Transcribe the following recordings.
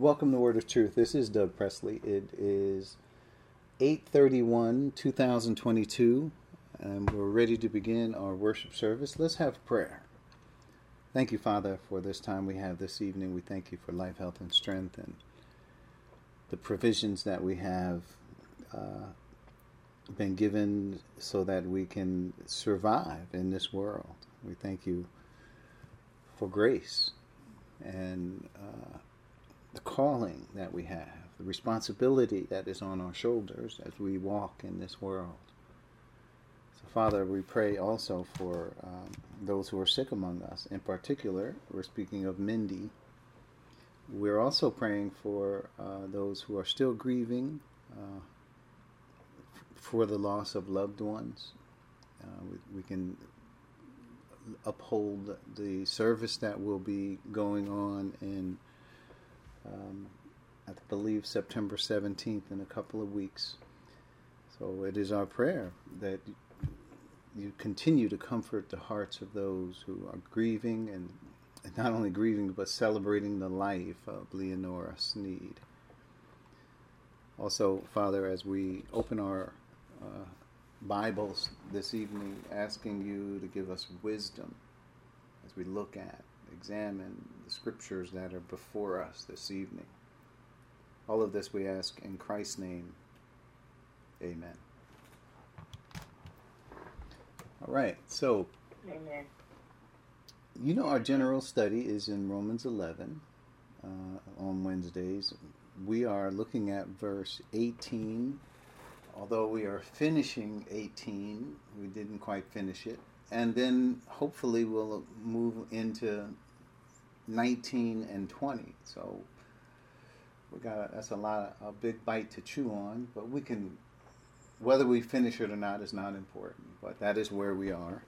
Welcome to Word of Truth. This is Doug Presley. It is 8:31, 2022, and we're ready to begin our worship service. Let's have prayer. Thank you, Father, for this time we have this evening. We thank you for life, health, and strength, and the provisions that we have uh, been given so that we can survive in this world. We thank you for grace and uh, the calling that we have, the responsibility that is on our shoulders as we walk in this world. So, Father, we pray also for um, those who are sick among us. In particular, we're speaking of Mindy. We're also praying for uh, those who are still grieving uh, for the loss of loved ones. Uh, we, we can uphold the service that will be going on in um, I believe September 17th in a couple of weeks. So it is our prayer that you continue to comfort the hearts of those who are grieving and not only grieving but celebrating the life of Leonora Sneed. Also, Father, as we open our uh, Bibles this evening, asking you to give us wisdom as we look at examine the scriptures that are before us this evening. All of this we ask in Christ's name. Amen. All right, so. Amen. You know, our general study is in Romans 11 uh, on Wednesdays. We are looking at verse 18. Although we are finishing 18, we didn't quite finish it and then hopefully we'll move into 19 and 20. So we got a, that's a lot of, a big bite to chew on, but we can whether we finish it or not is not important. But that is where we are,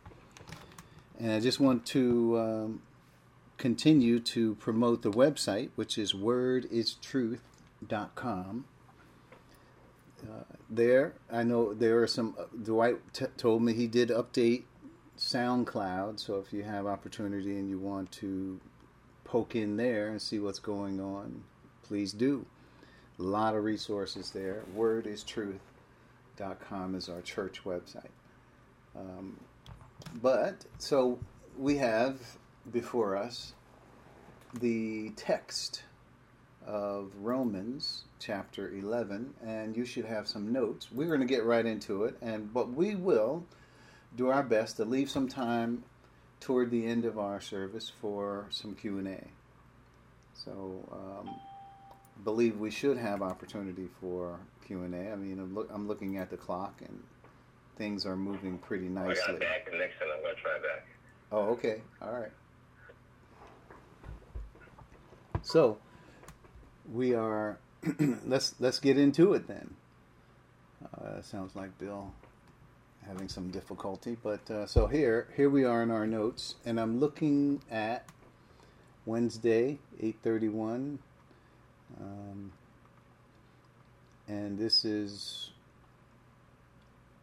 and I just want to um, continue to promote the website, which is wordistruth.com. Uh, there, I know there are some. Uh, Dwight t- told me he did update SoundCloud. So if you have opportunity and you want to poke in there and see what's going on, please do. A lot of resources there. Wordistruth.com is our church website. Um, but so we have before us the text of Romans chapter 11 and you should have some notes. We're going to get right into it and but we will do our best to leave some time toward the end of our service for some Q&A. So um, believe we should have opportunity for Q&A. I mean, I'm, look, I'm, looking at the clock and things are moving pretty nicely. I got a bad connection. I'm going to try back. Oh, okay. All right. So we are let's let's get into it then. Uh, sounds like Bill having some difficulty. But uh, so here, here we are in our notes, and I'm looking at Wednesday, eight thirty-one, um, and this is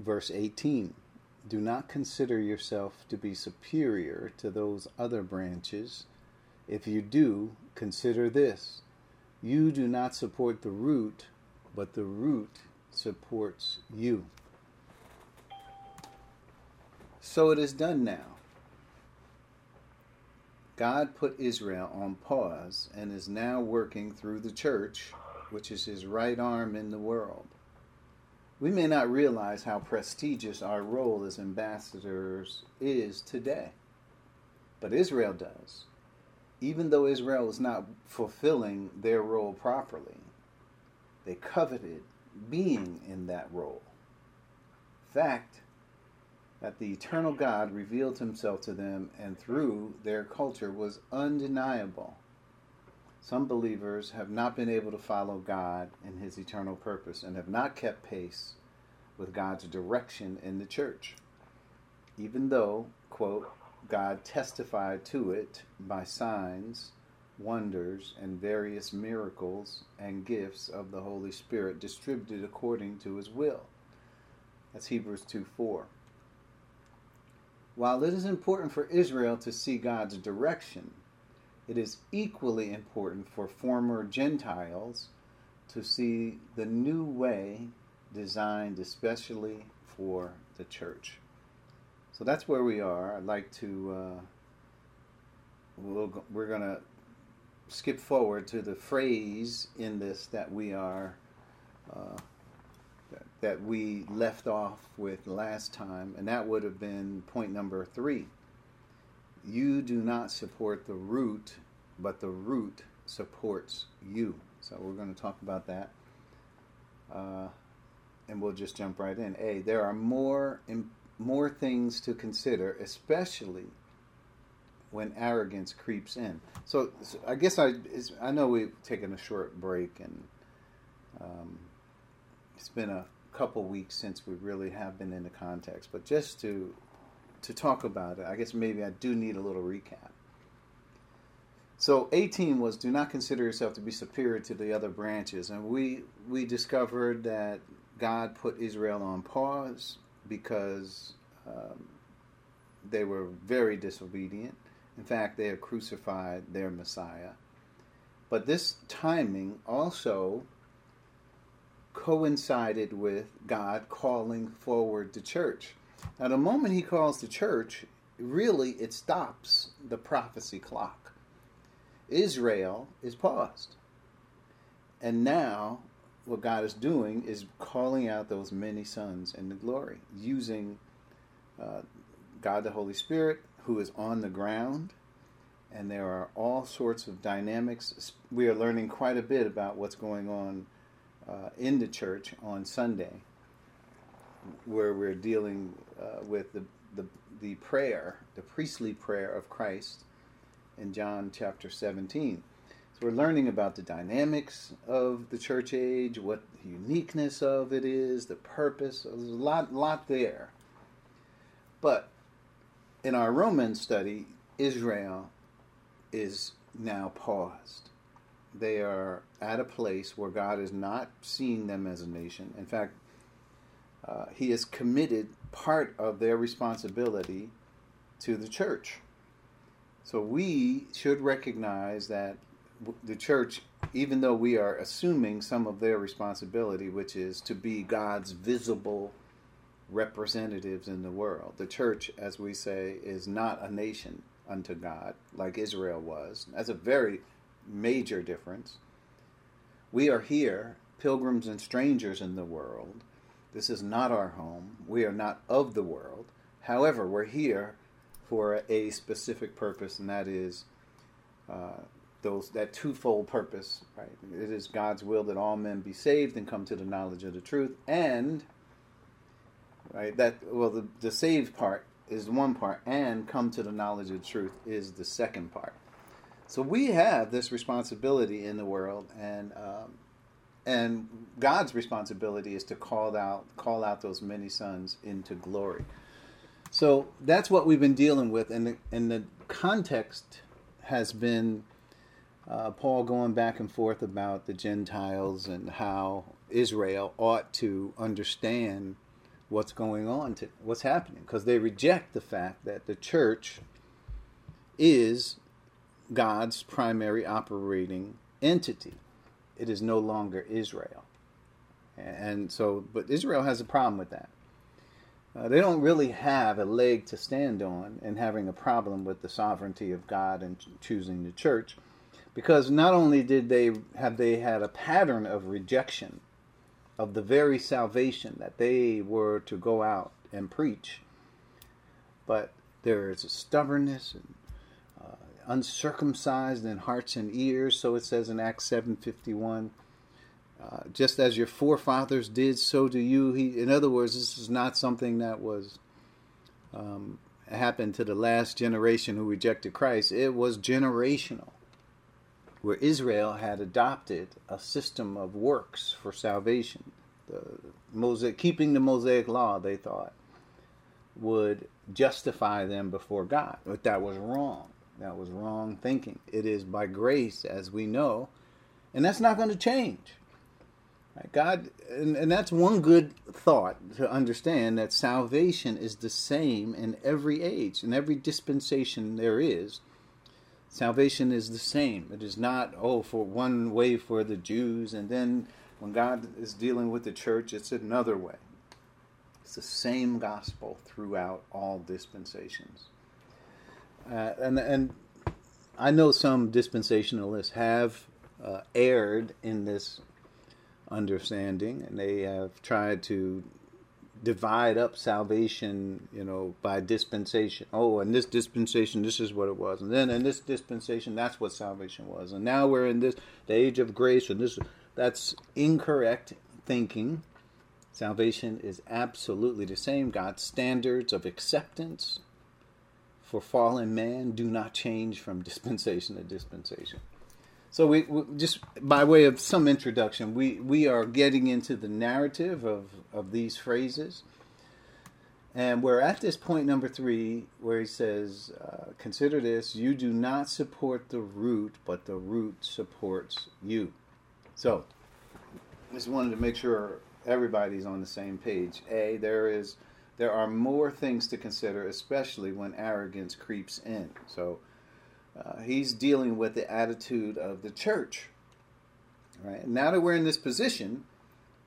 verse eighteen. Do not consider yourself to be superior to those other branches. If you do, consider this: you do not support the root, but the root supports you. So it is done now. God put Israel on pause and is now working through the church, which is his right arm in the world. We may not realize how prestigious our role as ambassadors is today, but Israel does. Even though Israel is not fulfilling their role properly, they coveted being in that role. Fact, that the eternal God revealed himself to them and through their culture was undeniable. Some believers have not been able to follow God in his eternal purpose and have not kept pace with God's direction in the church. Even though, quote, God testified to it by signs, wonders, and various miracles and gifts of the Holy Spirit distributed according to his will. That's Hebrews 2 4. While it is important for Israel to see God's direction, it is equally important for former Gentiles to see the new way designed especially for the church. So that's where we are. I'd like to, uh, we'll, we're going to skip forward to the phrase in this that we are, uh, that we left off with last time, and that would have been point number three. You do not support the root, but the root supports you. So we're going to talk about that. Uh, and we'll just jump right in. A, there are more more things to consider, especially when arrogance creeps in. So, so I guess I I know we've taken a short break and um, it's been a couple weeks since we really have been in the context, but just to to talk about it, I guess maybe I do need a little recap. So 18 was do not consider yourself to be superior to the other branches, and we we discovered that God put Israel on pause because um, they were very disobedient. In fact, they had crucified their Messiah. But this timing also coincided with God calling forward the church. Now, the moment He calls the church, really it stops the prophecy clock. Israel is paused. And now what God is doing is calling out those many sons in the glory, using uh, God the Holy Spirit, who is on the ground, and there are all sorts of dynamics. We are learning quite a bit about what's going on uh, in the church on Sunday, where we're dealing uh, with the, the the prayer, the priestly prayer of Christ in John chapter 17. So we're learning about the dynamics of the church age, what the uniqueness of it is, the purpose. There's a lot, lot there. But in our Roman study, Israel is now paused. They are at a place where God is not seeing them as a nation. In fact, uh, He has committed part of their responsibility to the church. So we should recognize that the church, even though we are assuming some of their responsibility, which is to be God's visible representatives in the world, the church, as we say, is not a nation unto God like Israel was. That's a very major difference. We are here, pilgrims and strangers in the world. This is not our home. We are not of the world. However, we're here for a specific purpose, and that is uh, those that twofold purpose. Right, it is God's will that all men be saved and come to the knowledge of the truth, and right that well the the saved part is one part, and come to the knowledge of the truth is the second part. So we have this responsibility in the world, and um, and God's responsibility is to call out call out those many sons into glory. So that's what we've been dealing with, and the, and the context has been uh, Paul going back and forth about the Gentiles and how Israel ought to understand what's going on, to, what's happening, because they reject the fact that the church is God's primary operating entity. It is no longer Israel. And so, but Israel has a problem with that. Uh, they don't really have a leg to stand on in having a problem with the sovereignty of God and choosing the church because not only did they have they had a pattern of rejection of the very salvation that they were to go out and preach but there is a stubbornness and uncircumcised in hearts and ears so it says in acts 751 uh, just as your forefathers did so do you he in other words this is not something that was um, happened to the last generation who rejected christ it was generational where Israel had adopted a system of works for salvation. The Mosaic, keeping the Mosaic law, they thought, would justify them before God. But that was wrong. That was wrong thinking. It is by grace, as we know, and that's not going to change. God, and, and that's one good thought to understand that salvation is the same in every age, in every dispensation there is Salvation is the same. It is not, oh, for one way for the Jews, and then when God is dealing with the church, it's another way. It's the same gospel throughout all dispensations. Uh, and, and I know some dispensationalists have uh, erred in this understanding, and they have tried to divide up salvation, you know, by dispensation. Oh, in this dispensation, this is what it was, and then in this dispensation, that's what salvation was, and now we're in this the age of grace, and this that's incorrect thinking. Salvation is absolutely the same. God's standards of acceptance for fallen man do not change from dispensation to dispensation. So we, we, just by way of some introduction, we, we are getting into the narrative of, of these phrases. And we're at this point number three where he says, uh, Consider this, you do not support the root, but the root supports you. So, I just wanted to make sure everybody's on the same page. A, there is there are more things to consider, especially when arrogance creeps in. So, uh, he's dealing with the attitude of the church. Right now that we're in this position,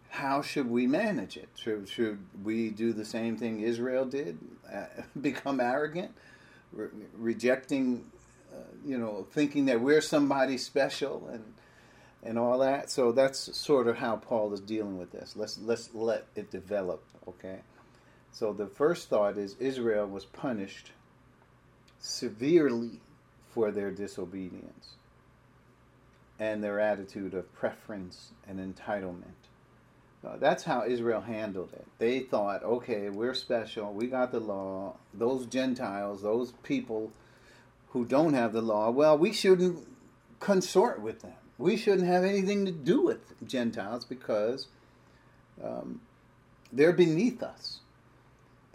how should we manage it? Should, should we do the same thing Israel did, uh, become arrogant, re- rejecting, uh, you know, thinking that we're somebody special and and all that? So that's sort of how Paul is dealing with this. Let's let's let it develop, okay? So the first thought is Israel was punished severely for their disobedience and their attitude of preference and entitlement. Uh, that's how Israel handled it. They thought, okay, we're special, we got the law. Those Gentiles, those people who don't have the law, well, we shouldn't consort with them. We shouldn't have anything to do with Gentiles because um, they're beneath us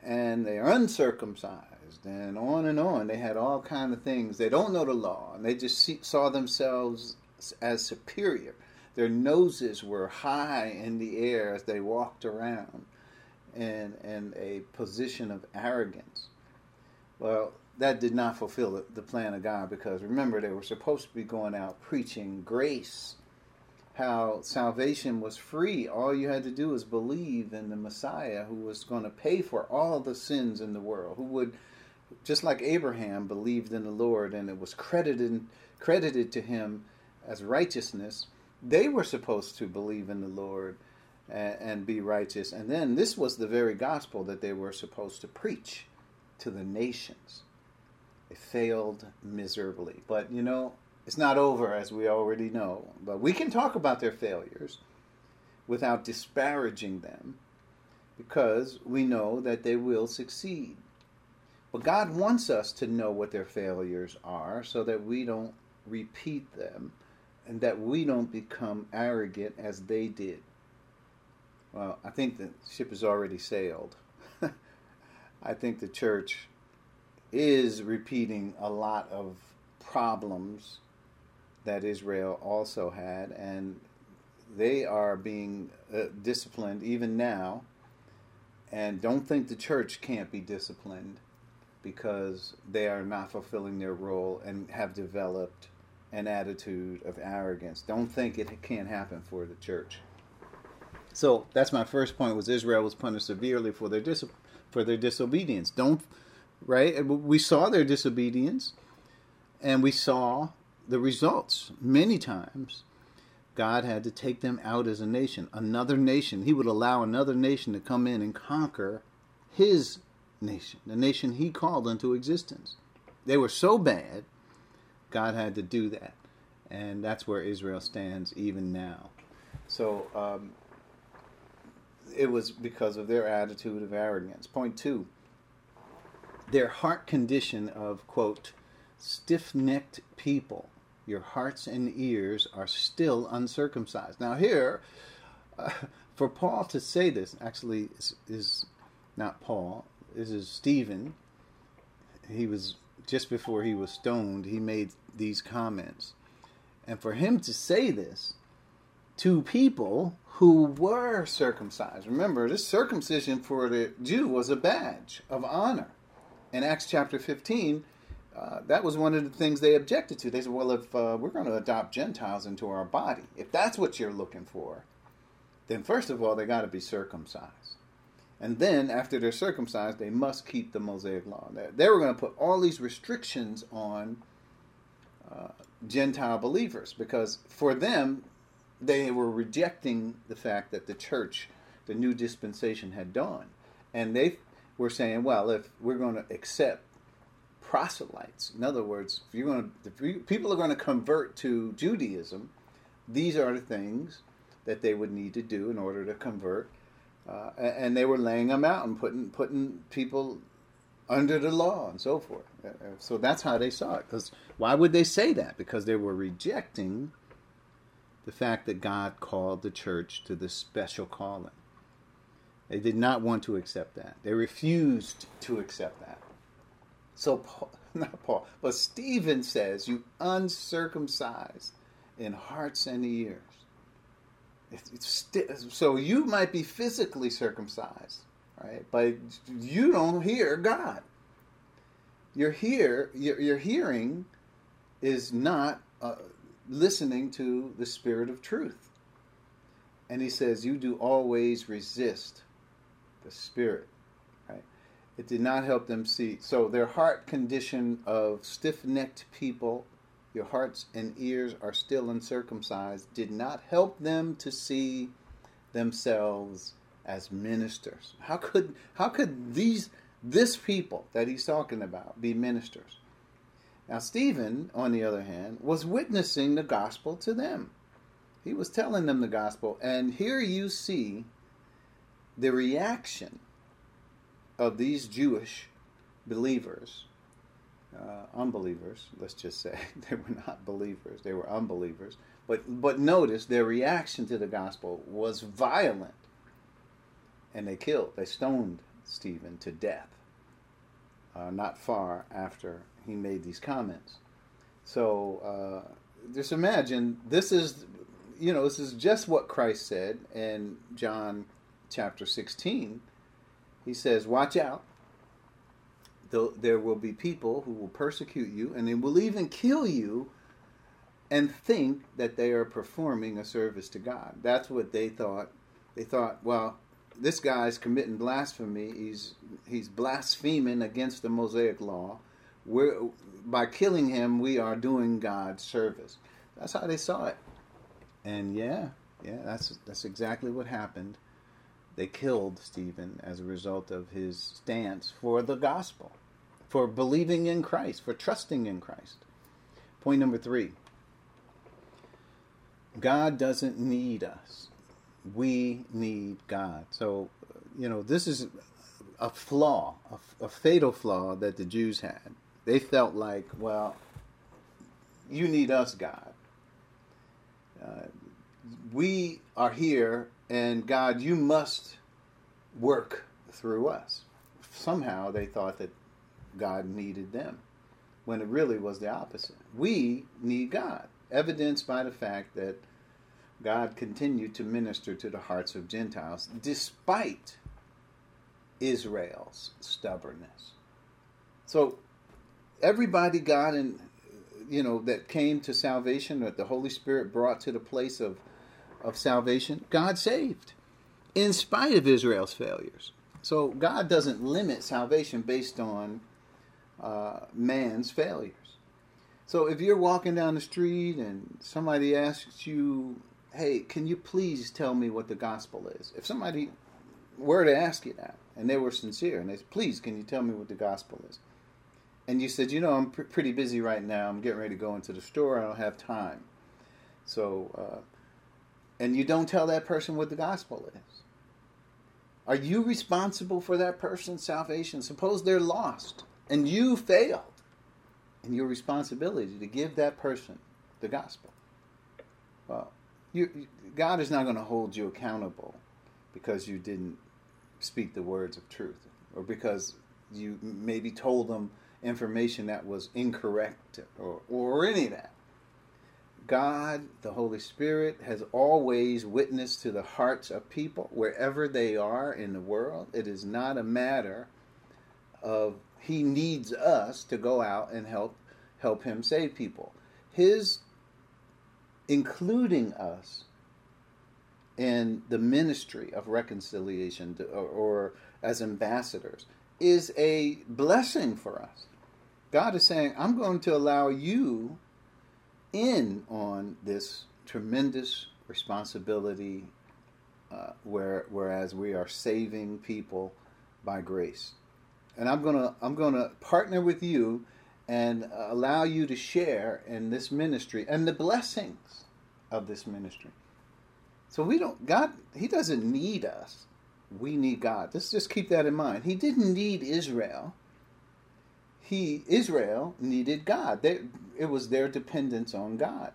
and they're uncircumcised and on and on. They had all kind of things. They don't know the law, and they just see, saw themselves as superior. Their noses were high in the air as they walked around, in in a position of arrogance. Well, that did not fulfill the plan of God because remember they were supposed to be going out preaching grace how salvation was free. All you had to do was believe in the Messiah who was going to pay for all the sins in the world, who would just like Abraham believed in the Lord and it was credited credited to him as righteousness, they were supposed to believe in the Lord and, and be righteous. And then this was the very gospel that they were supposed to preach to the nations. They failed miserably. But you know, it's not over as we already know. But we can talk about their failures without disparaging them because we know that they will succeed. But God wants us to know what their failures are so that we don't repeat them and that we don't become arrogant as they did. Well, I think the ship has already sailed. I think the church is repeating a lot of problems that Israel also had, and they are being uh, disciplined even now. And don't think the church can't be disciplined because they are not fulfilling their role and have developed an attitude of arrogance. Don't think it can't happen for the church. So that's my first point was Israel was punished severely for their dis- for their disobedience. Don't right? We saw their disobedience and we saw the results many times. God had to take them out as a nation, another nation. He would allow another nation to come in and conquer his nation, the nation he called into existence. They were so bad, God had to do that. And that's where Israel stands even now. So um, it was because of their attitude of arrogance. Point two their heart condition of, quote, stiff necked people. Your hearts and ears are still uncircumcised. Now, here, uh, for Paul to say this, actually, is, is not Paul, this is Stephen. He was just before he was stoned, he made these comments. And for him to say this to people who were circumcised, remember, this circumcision for the Jew was a badge of honor. In Acts chapter 15, uh, that was one of the things they objected to. They said, well, if uh, we're going to adopt Gentiles into our body, if that's what you're looking for, then first of all, they got to be circumcised. And then, after they're circumcised, they must keep the Mosaic law. They were going to put all these restrictions on uh, Gentile believers because for them, they were rejecting the fact that the church, the new dispensation, had dawned. And they were saying, well, if we're going to accept proselytes. In other words, if you're going to, if people are going to convert to Judaism, these are the things that they would need to do in order to convert. Uh, and they were laying them out and putting putting people under the law and so forth. Uh, uh, so that's how they saw it. Because why would they say that? Because they were rejecting the fact that God called the church to this special calling. They did not want to accept that. They refused to accept that. So, Paul, not Paul, but Stephen says, You uncircumcised in hearts and ears. so you might be physically circumcised, right? But you don't hear God. Your hear, your, your hearing is not uh, listening to the Spirit of truth. And he says, You do always resist the Spirit. It did not help them see. So their heart condition of stiff-necked people, your hearts and ears are still uncircumcised, did not help them to see themselves as ministers. How could how could these this people that he's talking about be ministers? Now Stephen, on the other hand, was witnessing the gospel to them. He was telling them the gospel, and here you see the reaction of these Jewish believers, uh, unbelievers, let's just say, they were not believers, they were unbelievers. But, but notice their reaction to the gospel was violent. And they killed, they stoned Stephen to death uh, not far after he made these comments. So uh, just imagine this is, you know, this is just what Christ said in John chapter 16 he says, Watch out. There will be people who will persecute you and they will even kill you and think that they are performing a service to God. That's what they thought. They thought, well, this guy's committing blasphemy. He's he's blaspheming against the Mosaic law. We're by killing him, we are doing God's service. That's how they saw it. And yeah, yeah, that's that's exactly what happened they killed Stephen as a result of his stance for the gospel, for believing in Christ, for trusting in Christ. Point number three God doesn't need us, we need God. So, you know, this is a flaw, a, a fatal flaw that the Jews had. They felt like, well, you need us, God. Uh, we are here and God, you must work through us. Somehow they thought that God needed them, when it really was the opposite. We need God, evidenced by the fact that God continued to minister to the hearts of Gentiles despite Israel's stubbornness. So everybody God and you know that came to salvation that the Holy Spirit brought to the place of of salvation, God saved in spite of Israel's failures. So God doesn't limit salvation based on uh, man's failures. So if you're walking down the street and somebody asks you, "Hey, can you please tell me what the gospel is?" If somebody were to ask you that and they were sincere and they said, "Please, can you tell me what the gospel is?" and you said, "You know, I'm pr- pretty busy right now. I'm getting ready to go into the store. I don't have time." So, uh, and you don't tell that person what the gospel is. Are you responsible for that person's salvation? Suppose they're lost and you failed in your responsibility to give that person the gospel. Well, you, God is not going to hold you accountable because you didn't speak the words of truth or because you maybe told them information that was incorrect or, or any of that. God, the Holy Spirit, has always witnessed to the hearts of people wherever they are in the world. It is not a matter of he needs us to go out and help help him save people. His including us in the ministry of reconciliation or, or as ambassadors is a blessing for us. God is saying, I'm going to allow you in on this tremendous responsibility, uh, where, whereas we are saving people by grace. And I'm gonna I'm gonna partner with you and allow you to share in this ministry and the blessings of this ministry. So we don't God He doesn't need us. We need God. Let's just keep that in mind. He didn't need Israel. He Israel needed God. They, it was their dependence on God.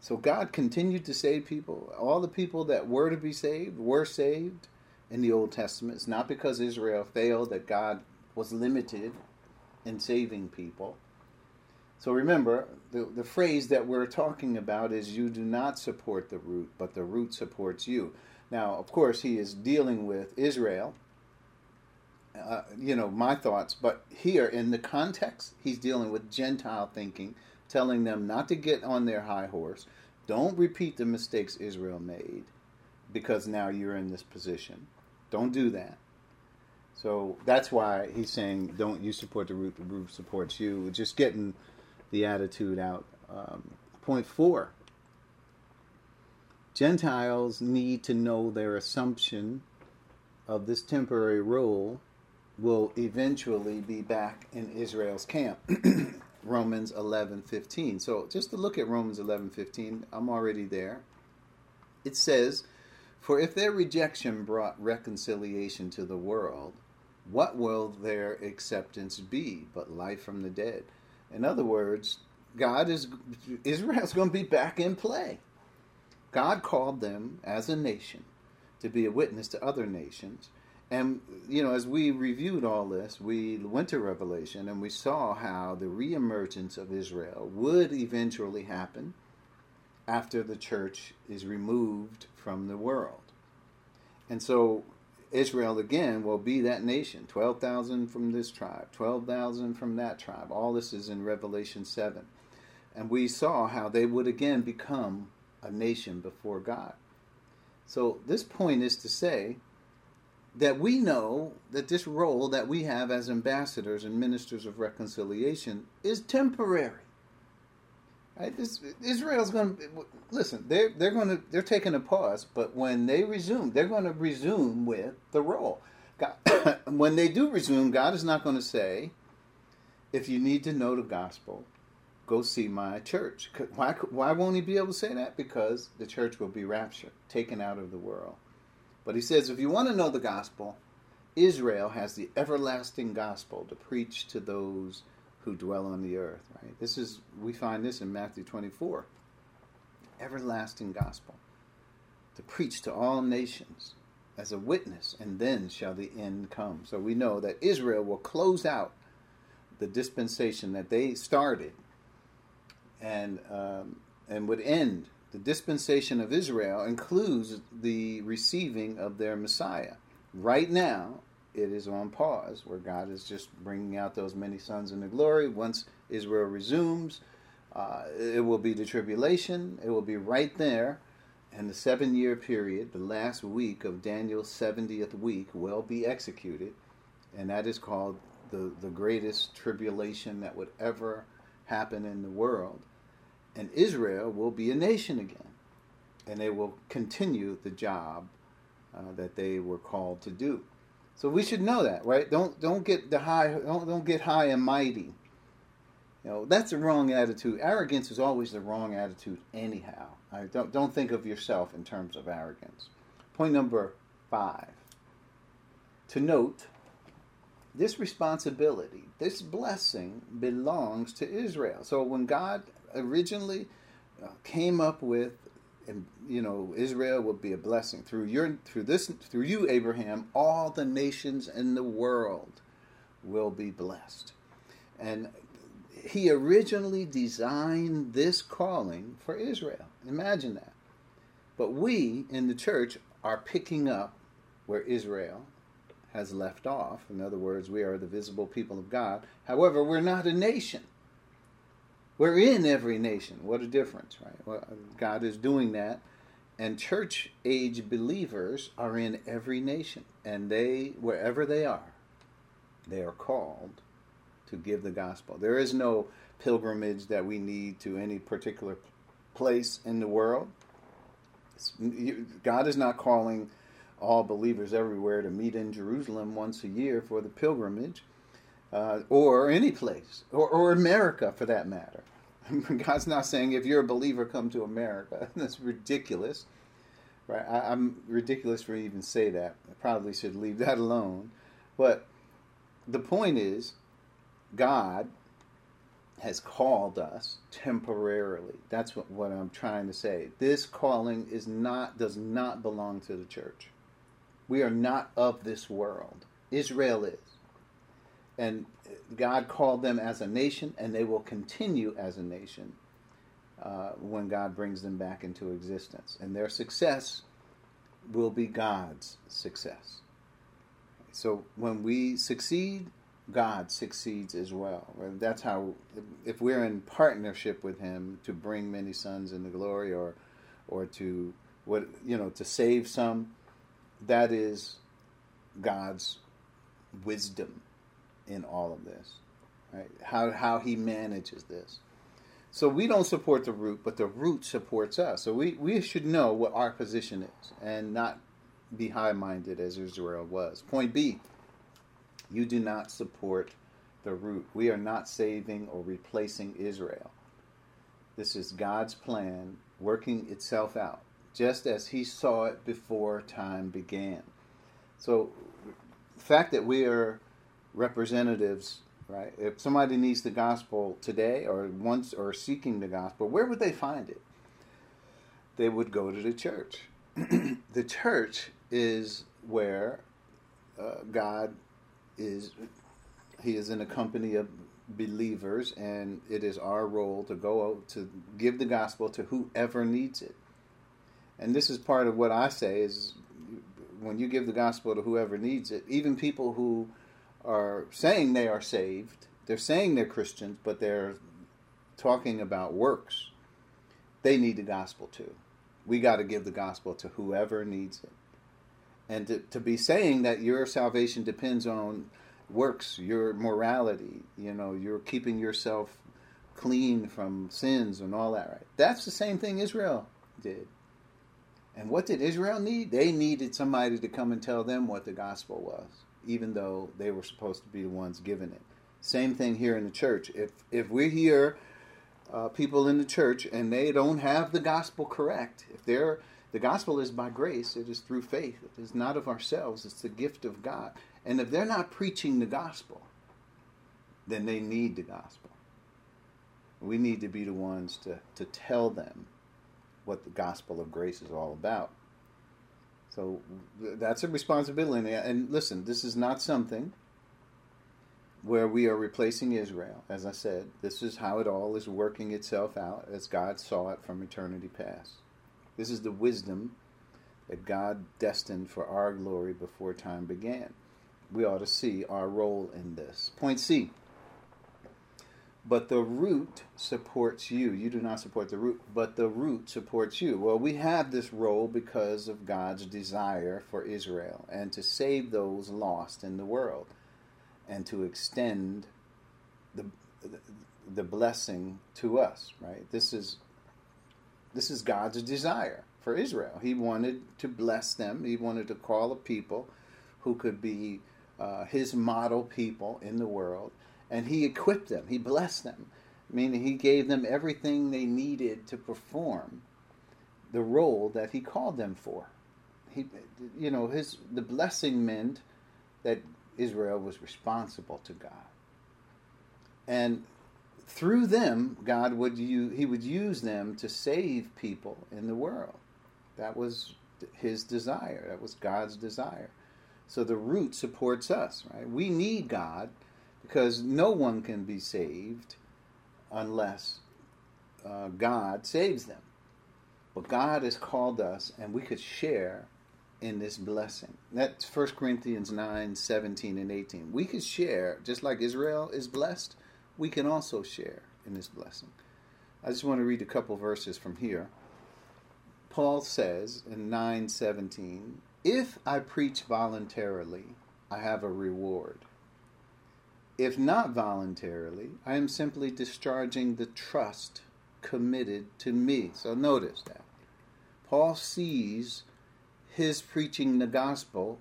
So God continued to save people. All the people that were to be saved were saved in the Old Testament. It's not because Israel failed that God was limited in saving people. So remember, the, the phrase that we're talking about is you do not support the root, but the root supports you. Now, of course, he is dealing with Israel, uh, you know, my thoughts, but here in the context, he's dealing with Gentile thinking, telling them not to get on their high horse. Don't repeat the mistakes Israel made because now you're in this position. Don't do that. So that's why he's saying, don't you support the root, the root supports you. Just getting the attitude out. Um, point four Gentiles need to know their assumption of this temporary rule will eventually be back in Israel's camp. Romans 11:15. So just to look at Romans 11:15, I'm already there. It says, "For if their rejection brought reconciliation to the world, what will their acceptance be but life from the dead?" In other words, God is Israel's going to be back in play. God called them as a nation to be a witness to other nations. And, you know, as we reviewed all this, we went to Revelation and we saw how the reemergence of Israel would eventually happen after the church is removed from the world. And so Israel again will be that nation 12,000 from this tribe, 12,000 from that tribe. All this is in Revelation 7. And we saw how they would again become a nation before God. So, this point is to say that we know that this role that we have as ambassadors and ministers of reconciliation is temporary. Right? This, Israel's going to listen. They're they're going to they're taking a pause, but when they resume, they're going to resume with the role. God, when they do resume, God is not going to say, "If you need to know the gospel, go see my church." Why why won't He be able to say that? Because the church will be raptured, taken out of the world. But He says, if you want to know the gospel, Israel has the everlasting gospel to preach to those who dwell on the earth. Right? This is we find this in Matthew 24. Everlasting gospel to preach to all nations as a witness, and then shall the end come. So we know that Israel will close out the dispensation that they started, and um, and would end. The dispensation of Israel includes the receiving of their Messiah. Right now, it is on pause, where God is just bringing out those many sons into glory. Once Israel resumes, uh, it will be the tribulation. It will be right there. And the seven year period, the last week of Daniel's 70th week, will be executed. And that is called the, the greatest tribulation that would ever happen in the world. And Israel will be a nation again. And they will continue the job uh, that they were called to do. So we should know that, right? Don't don't get the high don't don't get high and mighty. You know, that's the wrong attitude. Arrogance is always the wrong attitude anyhow. Right? Don't don't think of yourself in terms of arrogance. Point number 5. To note this responsibility, this blessing belongs to Israel. So when God originally uh, came up with and you know Israel will be a blessing through your through this through you Abraham all the nations in the world will be blessed and he originally designed this calling for Israel imagine that but we in the church are picking up where Israel has left off. In other words, we are the visible people of God. However, we're not a nation. We're in every nation. What a difference, right? Well, God is doing that. And church age believers are in every nation. And they, wherever they are, they are called to give the gospel. There is no pilgrimage that we need to any particular place in the world. God is not calling all believers everywhere to meet in Jerusalem once a year for the pilgrimage, uh, or any place, or, or America for that matter. God's not saying if you're a believer, come to America. That's ridiculous, right? I, am ridiculous for even say that. I probably should leave that alone. But the point is, God has called us temporarily. That's what, what I'm trying to say. This calling is not does not belong to the church. We are not of this world. Israel is. And God called them as a nation, and they will continue as a nation uh, when God brings them back into existence. And their success will be God's success. So when we succeed, God succeeds as well. That's how, if we're in partnership with Him to bring many sons into glory, or, or to what you know, to save some, that is God's wisdom in all of this, right? How how He manages this. So we don't support the root, but the root supports us. So we, we should know what our position is and not be high minded as Israel was. Point B you do not support the root. We are not saving or replacing Israel. This is God's plan working itself out, just as He saw it before time began. So, the fact that we are representatives, right? If somebody needs the gospel today or once or seeking the gospel, where would they find it? They would go to the church. the church is where uh, God is he is in a company of believers, and it is our role to go out to give the gospel to whoever needs it. And this is part of what I say is when you give the gospel to whoever needs it, even people who are saying they are saved, they're saying they're Christians, but they're talking about works. They need the gospel too. We got to give the gospel to whoever needs it and to, to be saying that your salvation depends on works, your morality, you know, you're keeping yourself clean from sins and all that, right? That's the same thing Israel did. And what did Israel need? They needed somebody to come and tell them what the gospel was, even though they were supposed to be the ones giving it. Same thing here in the church. If if we hear uh, people in the church, and they don't have the gospel correct, if they're the gospel is by grace, it is through faith. It is not of ourselves, it's the gift of God. And if they're not preaching the gospel, then they need the gospel. We need to be the ones to, to tell them what the gospel of grace is all about. So that's a responsibility. And listen, this is not something where we are replacing Israel. As I said, this is how it all is working itself out as God saw it from eternity past. This is the wisdom that God destined for our glory before time began. We ought to see our role in this. Point C. But the root supports you. You do not support the root, but the root supports you. Well, we have this role because of God's desire for Israel and to save those lost in the world and to extend the, the blessing to us, right? This is this is God's desire for Israel. He wanted to bless them. He wanted to call a people who could be uh, his model people in the world, and he equipped them. He blessed them, meaning he gave them everything they needed to perform the role that he called them for. He, you know, his the blessing meant that Israel was responsible to God, and through them, God would use, he would use them to save people in the world. That was his desire. That was God's desire. So the root supports us, right? We need God because no one can be saved unless uh, God saves them. But God has called us, and we could share in this blessing. That's 1 Corinthians 9, 17, and 18. We could share, just like Israel is blessed, we can also share in this blessing. I just want to read a couple verses from here. Paul says in 9:17, "If I preach voluntarily, I have a reward. If not voluntarily, I am simply discharging the trust committed to me." So notice that. Paul sees his preaching the gospel.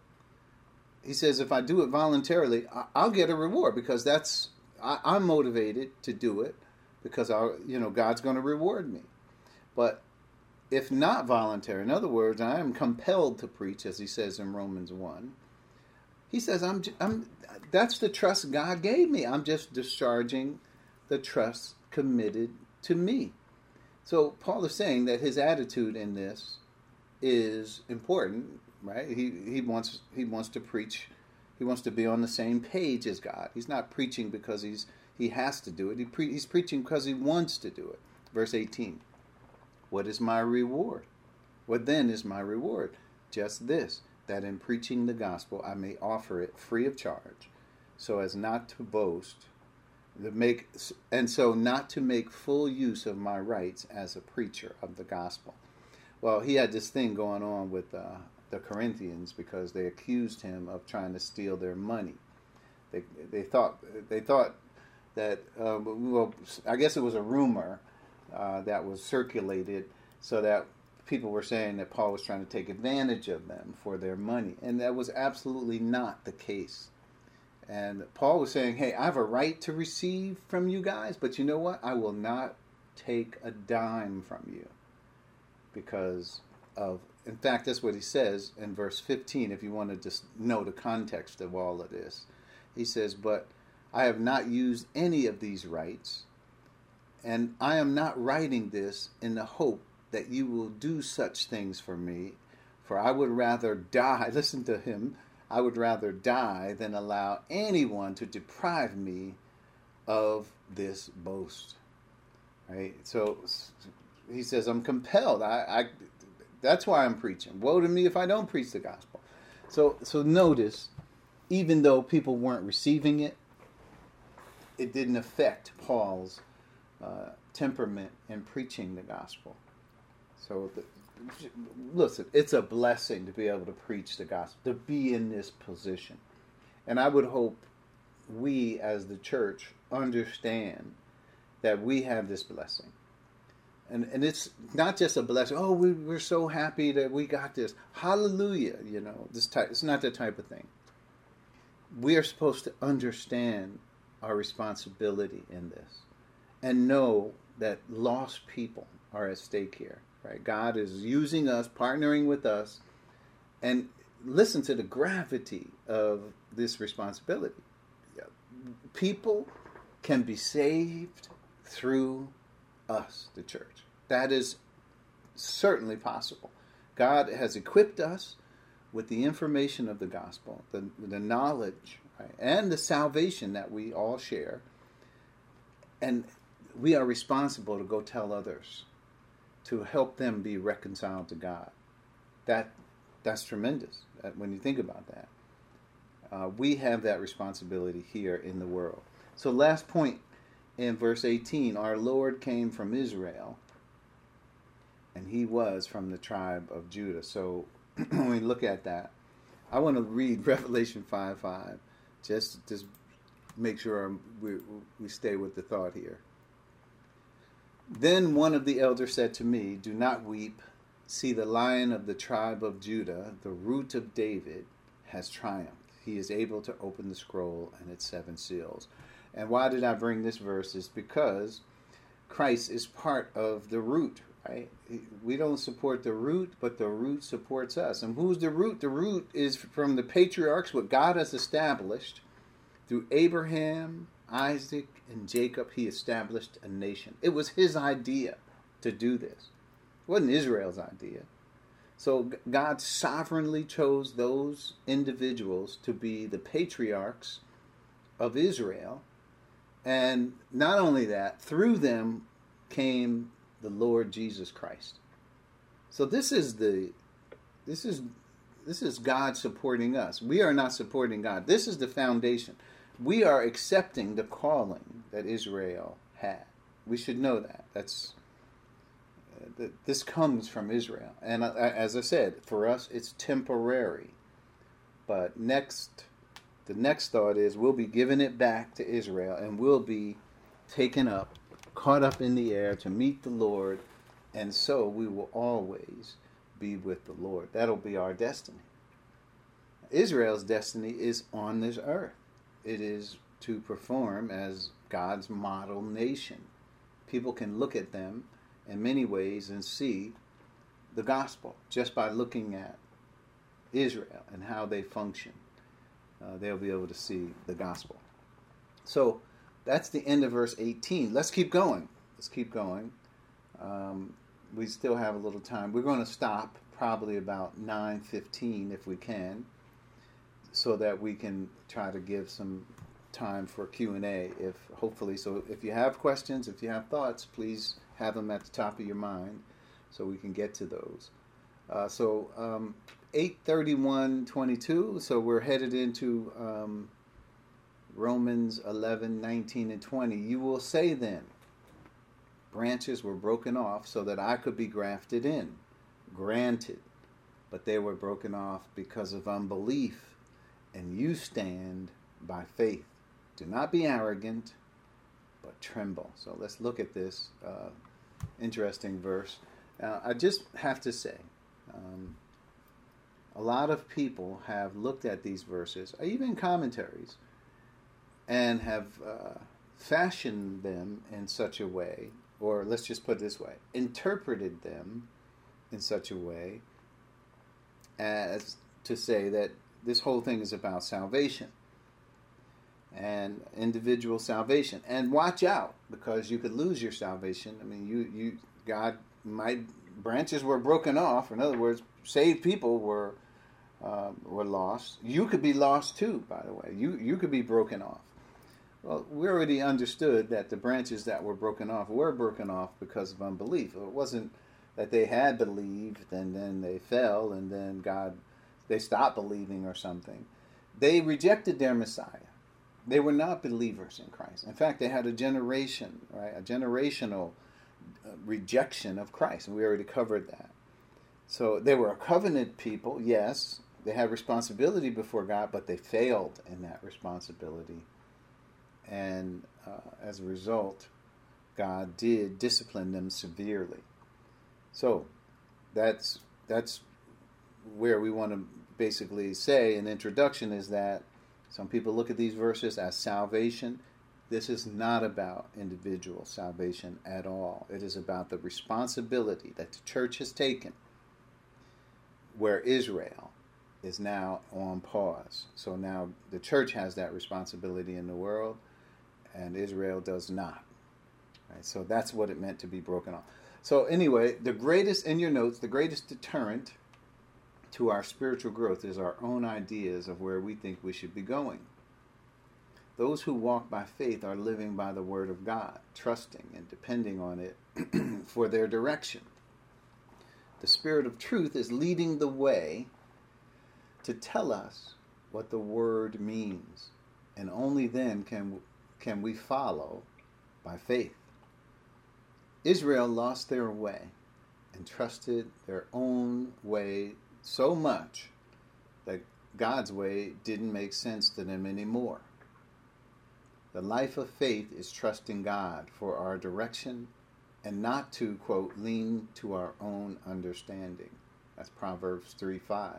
He says, if I do it voluntarily, I'll get a reward because that's I, am motivated to do it because I, you know, God's going to reward me. But if not voluntary, in other words, I am compelled to preach, as he says in Romans one. He says, "I'm, I'm. That's the trust God gave me. I'm just discharging the trust committed to me." So Paul is saying that his attitude in this is important, right? He he wants he wants to preach. He wants to be on the same page as God. He's not preaching because he's he has to do it. He pre- he's preaching because he wants to do it. Verse 18. What is my reward? What then is my reward? Just this, that in preaching the gospel I may offer it free of charge, so as not to boast, to make and so not to make full use of my rights as a preacher of the gospel. Well, he had this thing going on with uh, the Corinthians because they accused him of trying to steal their money. They they thought they thought that uh, well, I guess it was a rumor uh, that was circulated so that people were saying that Paul was trying to take advantage of them for their money, and that was absolutely not the case. And Paul was saying, "Hey, I have a right to receive from you guys, but you know what? I will not take a dime from you because of." In fact, that's what he says in verse 15. If you want to just know the context of all of this, he says, "But I have not used any of these rights." And I am not writing this in the hope that you will do such things for me, for I would rather die. Listen to him. I would rather die than allow anyone to deprive me of this boast. Right? So he says, I'm compelled. I, I that's why I'm preaching. Woe to me if I don't preach the gospel. So so notice, even though people weren't receiving it, it didn't affect Paul's uh, temperament in preaching the gospel. So, the, listen, it's a blessing to be able to preach the gospel, to be in this position. And I would hope we as the church understand that we have this blessing. And, and it's not just a blessing. Oh, we, we're so happy that we got this. Hallelujah. You know, this type. It's not that type of thing. We are supposed to understand our responsibility in this and know that lost people are at stake here. Right? God is using us, partnering with us, and listen to the gravity of this responsibility. People can be saved through us, the church. That is certainly possible. God has equipped us with the information of the gospel, the, the knowledge, right, and the salvation that we all share. And we are responsible to go tell others to help them be reconciled to God. That that's tremendous uh, when you think about that. Uh, we have that responsibility here in the world. So, last point in verse 18 our Lord came from Israel, and he was from the tribe of Judah. So, when we look at that, I want to read Revelation 5 5, just, just make sure we, we stay with the thought here. Then one of the elders said to me, Do not weep. See, the lion of the tribe of Judah, the root of David, has triumphed. He is able to open the scroll and its seven seals. And why did I bring this verse? Is because Christ is part of the root, right? We don't support the root, but the root supports us. And who's the root? The root is from the patriarchs, what God has established through Abraham, Isaac, and Jacob, he established a nation. It was his idea to do this. It wasn't Israel's idea. So God sovereignly chose those individuals to be the patriarchs of Israel. And not only that, through them came the Lord Jesus Christ. So this is the this is this is God supporting us. We are not supporting God. This is the foundation. We are accepting the calling that Israel had. We should know that. That's uh, this comes from Israel, and uh, as I said, for us it's temporary. But next, the next thought is we'll be giving it back to Israel, and we'll be taken up, caught up in the air to meet the Lord, and so we will always be with the Lord. That'll be our destiny. Israel's destiny is on this earth. It is to perform as God's model nation. People can look at them in many ways and see the gospel just by looking at Israel and how they function. Uh, they'll be able to see the gospel. So that's the end of verse 18. Let's keep going. Let's keep going. Um, we still have a little time. We're going to stop probably about 9:15 if we can so that we can try to give some time for Q&A if hopefully so if you have questions, if you have thoughts, please have them at the top of your mind so we can get to those. Uh, so um, 831.22, so we're headed into um, Romans 11, 19, and 20. You will say then, branches were broken off so that I could be grafted in. Granted, but they were broken off because of unbelief, and you stand by faith. Do not be arrogant, but tremble. So let's look at this uh, interesting verse. Now, I just have to say, um, a lot of people have looked at these verses, even commentaries, and have uh, fashioned them in such a way, or let's just put it this way, interpreted them in such a way as to say that this whole thing is about salvation and individual salvation. And watch out because you could lose your salvation. I mean, you you God might branches were broken off. In other words, saved people were uh, were lost. You could be lost too. By the way, you you could be broken off. Well, we already understood that the branches that were broken off were broken off because of unbelief. It wasn't that they had believed and then they fell and then God, they stopped believing or something. They rejected their Messiah. They were not believers in Christ. In fact, they had a generation, right, a generational uh, rejection of Christ, and we already covered that. So they were a covenant people, yes. They had responsibility before God, but they failed in that responsibility and uh, as a result, God did discipline them severely. So that's that's where we want to basically say an introduction is that some people look at these verses as salvation. This is not about individual salvation at all. It is about the responsibility that the church has taken, where Israel is now on pause. So now the church has that responsibility in the world and Israel does not. Right? So that's what it meant to be broken off. So anyway, the greatest in your notes, the greatest deterrent to our spiritual growth is our own ideas of where we think we should be going. Those who walk by faith are living by the word of God, trusting and depending on it for their direction. The Spirit of truth is leading the way to tell us what the word means, and only then can can we follow by faith. Israel lost their way and trusted their own way so much that God's way didn't make sense to them anymore. The life of faith is trusting God for our direction and not to, quote, lean to our own understanding. That's Proverbs 3 5.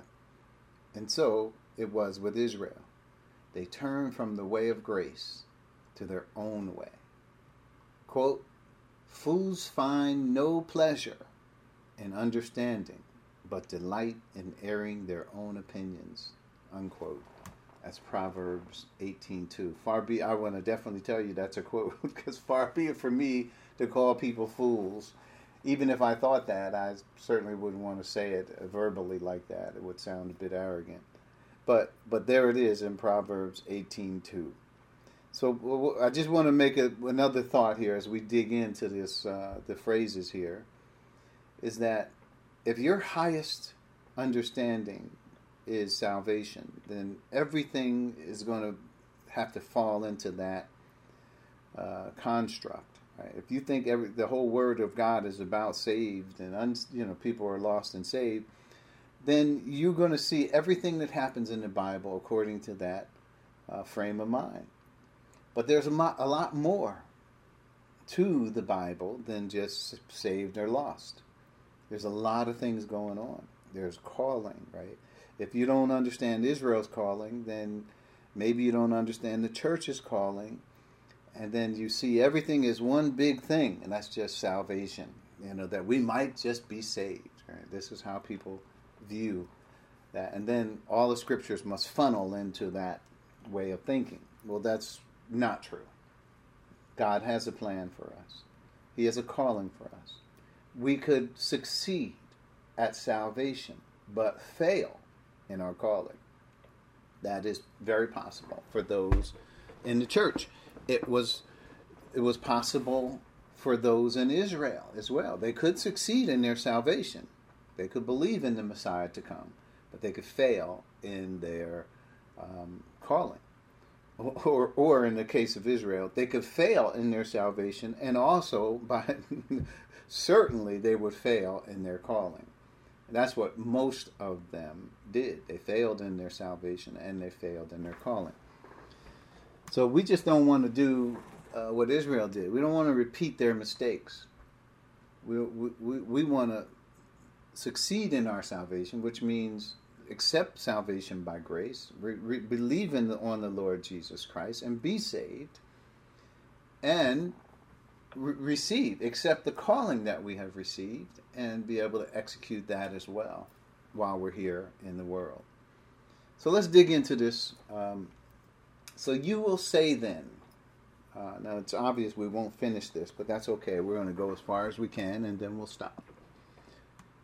And so it was with Israel. They turned from the way of grace to their own way. Quote, Fools find no pleasure in understanding, but delight in airing their own opinions. Unquote. That's Proverbs 18:2. Far be I want to definitely tell you that's a quote because far be it for me to call people fools. Even if I thought that, I certainly wouldn't want to say it verbally like that. It would sound a bit arrogant. But but there it is in Proverbs 18:2. So I just want to make a, another thought here as we dig into this, uh, the phrases here, is that if your highest understanding is salvation, then everything is going to have to fall into that uh, construct. Right? If you think every the whole Word of God is about saved and un, you know people are lost and saved, then you're going to see everything that happens in the Bible according to that uh, frame of mind. But there's a, mo- a lot more to the Bible than just saved or lost. There's a lot of things going on. There's calling, right? If you don't understand Israel's calling, then maybe you don't understand the church's calling. And then you see everything is one big thing, and that's just salvation. You know, that we might just be saved. Right? This is how people view that. And then all the scriptures must funnel into that way of thinking. Well, that's not true. God has a plan for us, He has a calling for us. We could succeed at salvation, but fail in our calling. That is very possible for those in the church. It was it was possible for those in Israel as well. They could succeed in their salvation. They could believe in the Messiah to come, but they could fail in their um, calling. Or, or in the case of Israel, they could fail in their salvation, and also by certainly they would fail in their calling. That's what most of them did. They failed in their salvation and they failed in their calling. So we just don't want to do uh, what Israel did. We don't want to repeat their mistakes. We, we, we want to succeed in our salvation, which means accept salvation by grace, re- re- believe in the, on the Lord Jesus Christ, and be saved, and re- receive, accept the calling that we have received, and be able to execute that as well while we're here in the world. So let's dig into this. Um, so you will say then, uh, now it's obvious we won't finish this, but that's okay. We're going to go as far as we can and then we'll stop.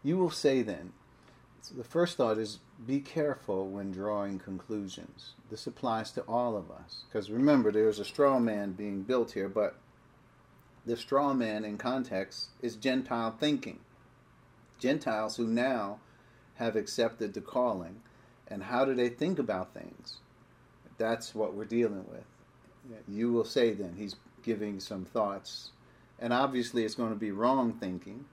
You will say then, so the first thought is be careful when drawing conclusions. This applies to all of us. Because remember, there's a straw man being built here, but the straw man in context is Gentile thinking. Gentiles who now have accepted the calling. And how do they think about things? That's what we're dealing with. You will say then, he's giving some thoughts. And obviously, it's going to be wrong thinking,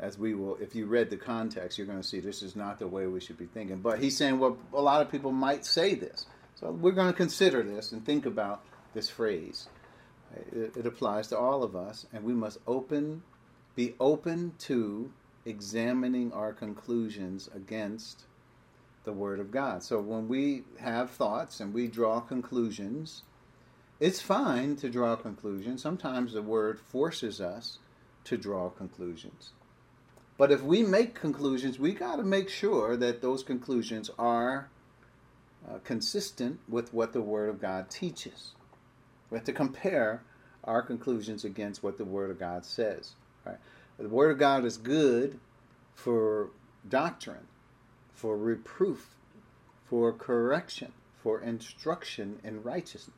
as we will, if you read the context, you're going to see this is not the way we should be thinking. But he's saying, well, a lot of people might say this. So we're going to consider this and think about this phrase. It, it applies to all of us, and we must open, be open to examining our conclusions against the Word of God. So when we have thoughts and we draw conclusions, it's fine to draw conclusions. Sometimes the Word forces us to draw conclusions. But if we make conclusions, we got to make sure that those conclusions are uh, consistent with what the Word of God teaches. We have to compare our conclusions against what the Word of God says. Right? The Word of God is good for doctrine, for reproof, for correction, for instruction in righteousness.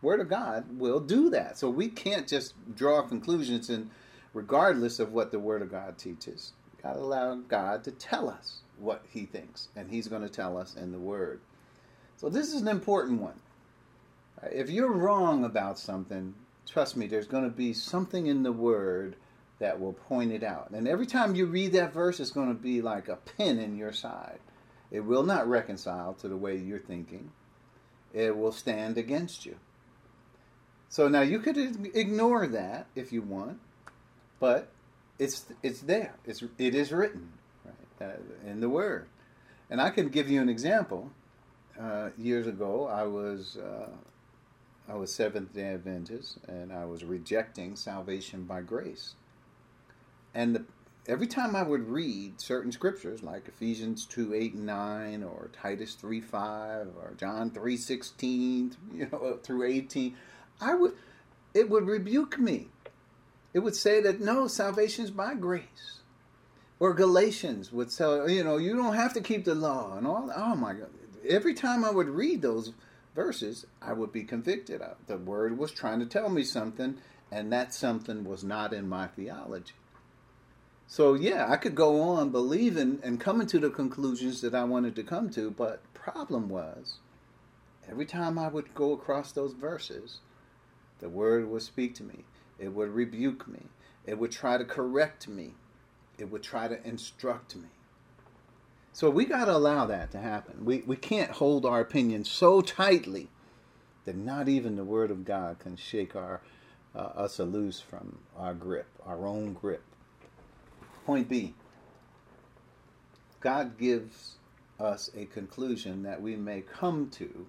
Word of God will do that. So we can't just draw conclusions and regardless of what the Word of God teaches. We've got to allow God to tell us what He thinks, and He's going to tell us in the Word. So this is an important one. If you're wrong about something, trust me, there's going to be something in the Word that will point it out. And every time you read that verse, it's going to be like a pin in your side. It will not reconcile to the way you're thinking, it will stand against you. So now you could ignore that if you want, but it's it's there. It's it is written right uh, in the Word, and I can give you an example. Uh, years ago, I was uh, I was Seventh Day Adventist, and I was rejecting salvation by grace. And the, every time I would read certain scriptures, like Ephesians two eight and nine, or Titus three five, or John three sixteen, you know through eighteen, I would it would rebuke me. It would say that no, salvation is by grace. Or Galatians would say, you know, you don't have to keep the law and all. Oh my God! Every time I would read those verses, I would be convicted. of The word was trying to tell me something, and that something was not in my theology. So yeah, I could go on believing and coming to the conclusions that I wanted to come to, but problem was every time I would go across those verses, the word would speak to me. It would rebuke me. It would try to correct me. It would try to instruct me. So we got to allow that to happen. We, we can't hold our opinion so tightly that not even the Word of God can shake our, uh, us loose from our grip, our own grip. Point B God gives us a conclusion that we may come to,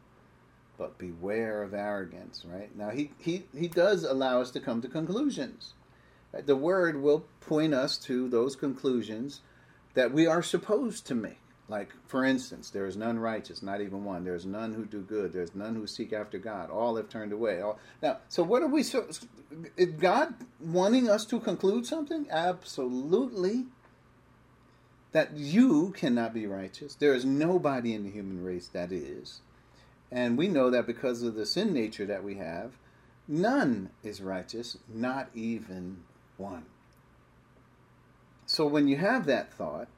but beware of arrogance, right? Now, He, he, he does allow us to come to conclusions. The Word will point us to those conclusions that we are supposed to make. Like, for instance, there is none righteous, not even one. There is none who do good. There is none who seek after God. All have turned away. All... Now, so what are we? So, is God wanting us to conclude something? Absolutely. That you cannot be righteous. There is nobody in the human race that is. And we know that because of the sin nature that we have, none is righteous, not even one. So when you have that thought,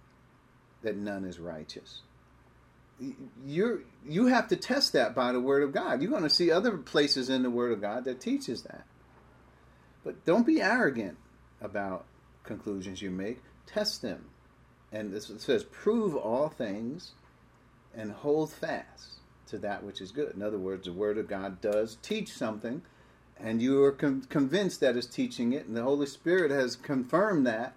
that none is righteous. you you have to test that by the Word of God. You're going to see other places in the Word of God that teaches that. But don't be arrogant about conclusions you make. Test them. And this says, prove all things and hold fast to that which is good. In other words, the Word of God does teach something, and you are con- convinced that it's teaching it, and the Holy Spirit has confirmed that.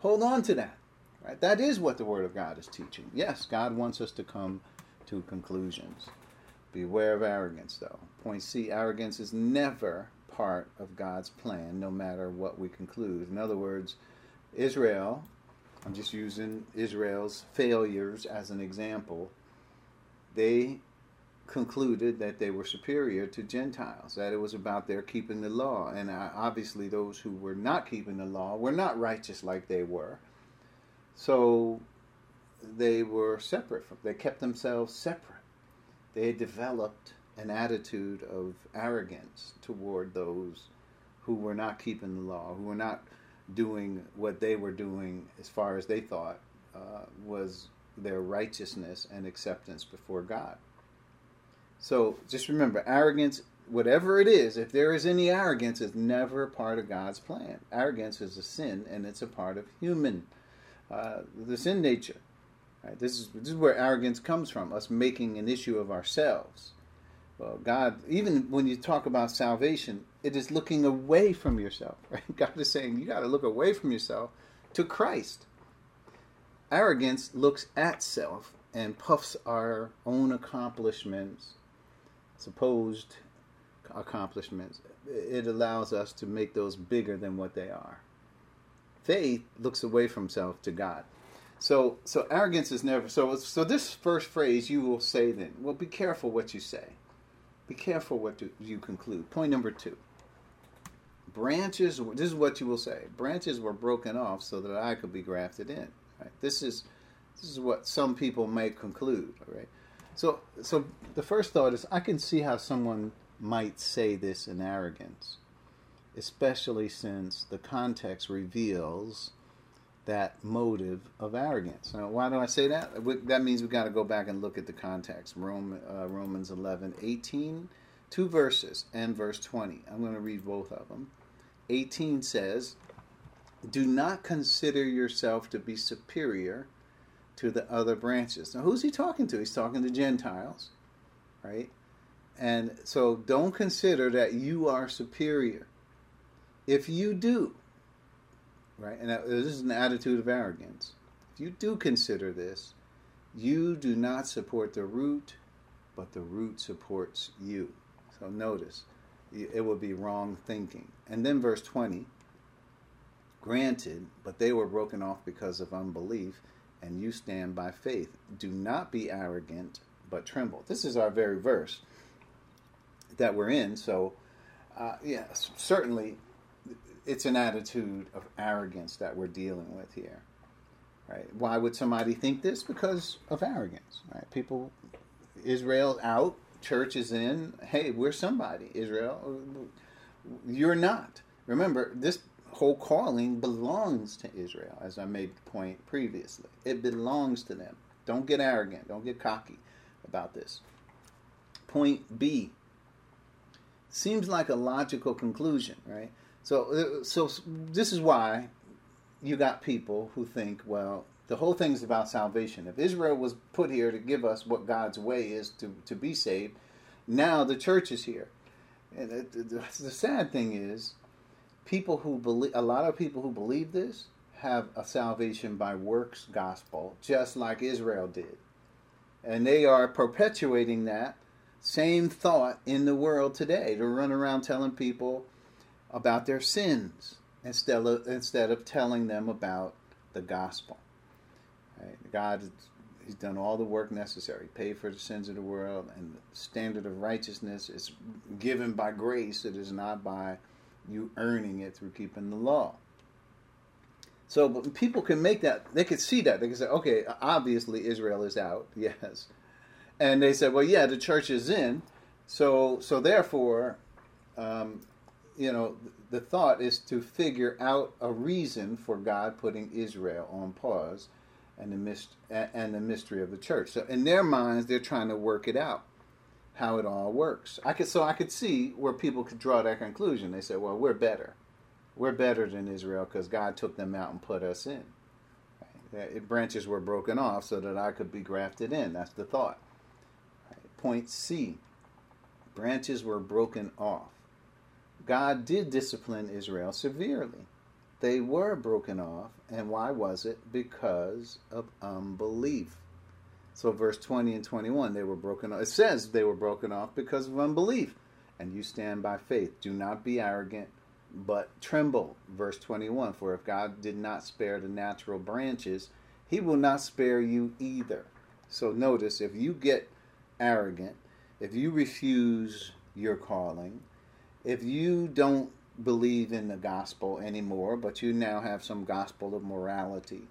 Hold on to that. Right? That is what the Word of God is teaching. Yes, God wants us to come to conclusions. Beware of arrogance, though. Point C arrogance is never part of God's plan, no matter what we conclude. In other words, Israel, I'm just using Israel's failures as an example, they concluded that they were superior to Gentiles, that it was about their keeping the law. And obviously, those who were not keeping the law were not righteous like they were. So they were separate from, they kept themselves separate. They developed an attitude of arrogance toward those who were not keeping the law, who were not doing what they were doing as far as they thought uh, was their righteousness and acceptance before God. So just remember, arrogance, whatever it is, if there is any arrogance, is never part of God's plan. Arrogance is a sin, and it's a part of human uh, the sin nature. Right? This is this is where arrogance comes from. Us making an issue of ourselves. Well, God, even when you talk about salvation, it is looking away from yourself. Right? God is saying you got to look away from yourself to Christ. Arrogance looks at self and puffs our own accomplishments, supposed accomplishments. It allows us to make those bigger than what they are faith looks away from self to God. So, so arrogance is never so. So this first phrase you will say then. Well, be careful what you say. Be careful what you conclude. Point number two. Branches. This is what you will say. Branches were broken off so that I could be grafted in. Right? This is this is what some people may conclude. All right. So, so the first thought is I can see how someone might say this in arrogance especially since the context reveals that motive of arrogance. Now, why do I say that? That means we've got to go back and look at the context. Rome, uh, Romans 11, 18, two verses, and verse 20. I'm going to read both of them. 18 says, Do not consider yourself to be superior to the other branches. Now, who's he talking to? He's talking to Gentiles, right? And so don't consider that you are superior if you do, right, and this is an attitude of arrogance, if you do consider this, you do not support the root, but the root supports you. So notice, it would be wrong thinking. And then verse 20 granted, but they were broken off because of unbelief, and you stand by faith. Do not be arrogant, but tremble. This is our very verse that we're in. So, uh, yes, certainly it's an attitude of arrogance that we're dealing with here. Right? Why would somebody think this? Because of arrogance. Right? People, Israel out, church is in. Hey, we're somebody. Israel, you're not. Remember, this whole calling belongs to Israel, as I made the point previously. It belongs to them. Don't get arrogant. Don't get cocky about this. Point B seems like a logical conclusion, right? So, uh, so this is why you got people who think, well, the whole thing is about salvation. If Israel was put here to give us what God's way is to, to be saved, now the church is here. And it, the, the sad thing is, people who believe, a lot of people who believe this have a salvation by works gospel, just like Israel did. And they are perpetuating that same thought in the world today to run around telling people about their sins instead of, instead of telling them about the gospel. Right? God He's done all the work necessary, paid for the sins of the world, and the standard of righteousness is given by grace. It is not by you earning it through keeping the law. So but people can make that, they can see that. They can say, okay, obviously Israel is out, yes. And they said, well, yeah, the church is in. So, so therefore, um, you know, the thought is to figure out a reason for God putting Israel on pause and the myst- and the mystery of the church. So in their minds, they're trying to work it out, how it all works. I could so I could see where people could draw that conclusion. They said, "Well, we're better. We're better than Israel because God took them out and put us in. Right? Branches were broken off so that I could be grafted in. That's the thought. Right? Point C: branches were broken off. God did discipline Israel severely they were broken off. And why was it? Because of unbelief. So, verse 20 and 21, they were broken off. It says they were broken off because of unbelief. And you stand by faith. Do not be arrogant, but tremble. Verse 21 For if God did not spare the natural branches, he will not spare you either. So, notice if you get arrogant, if you refuse your calling, if you don't believe in the gospel anymore, but you now have some gospel of morality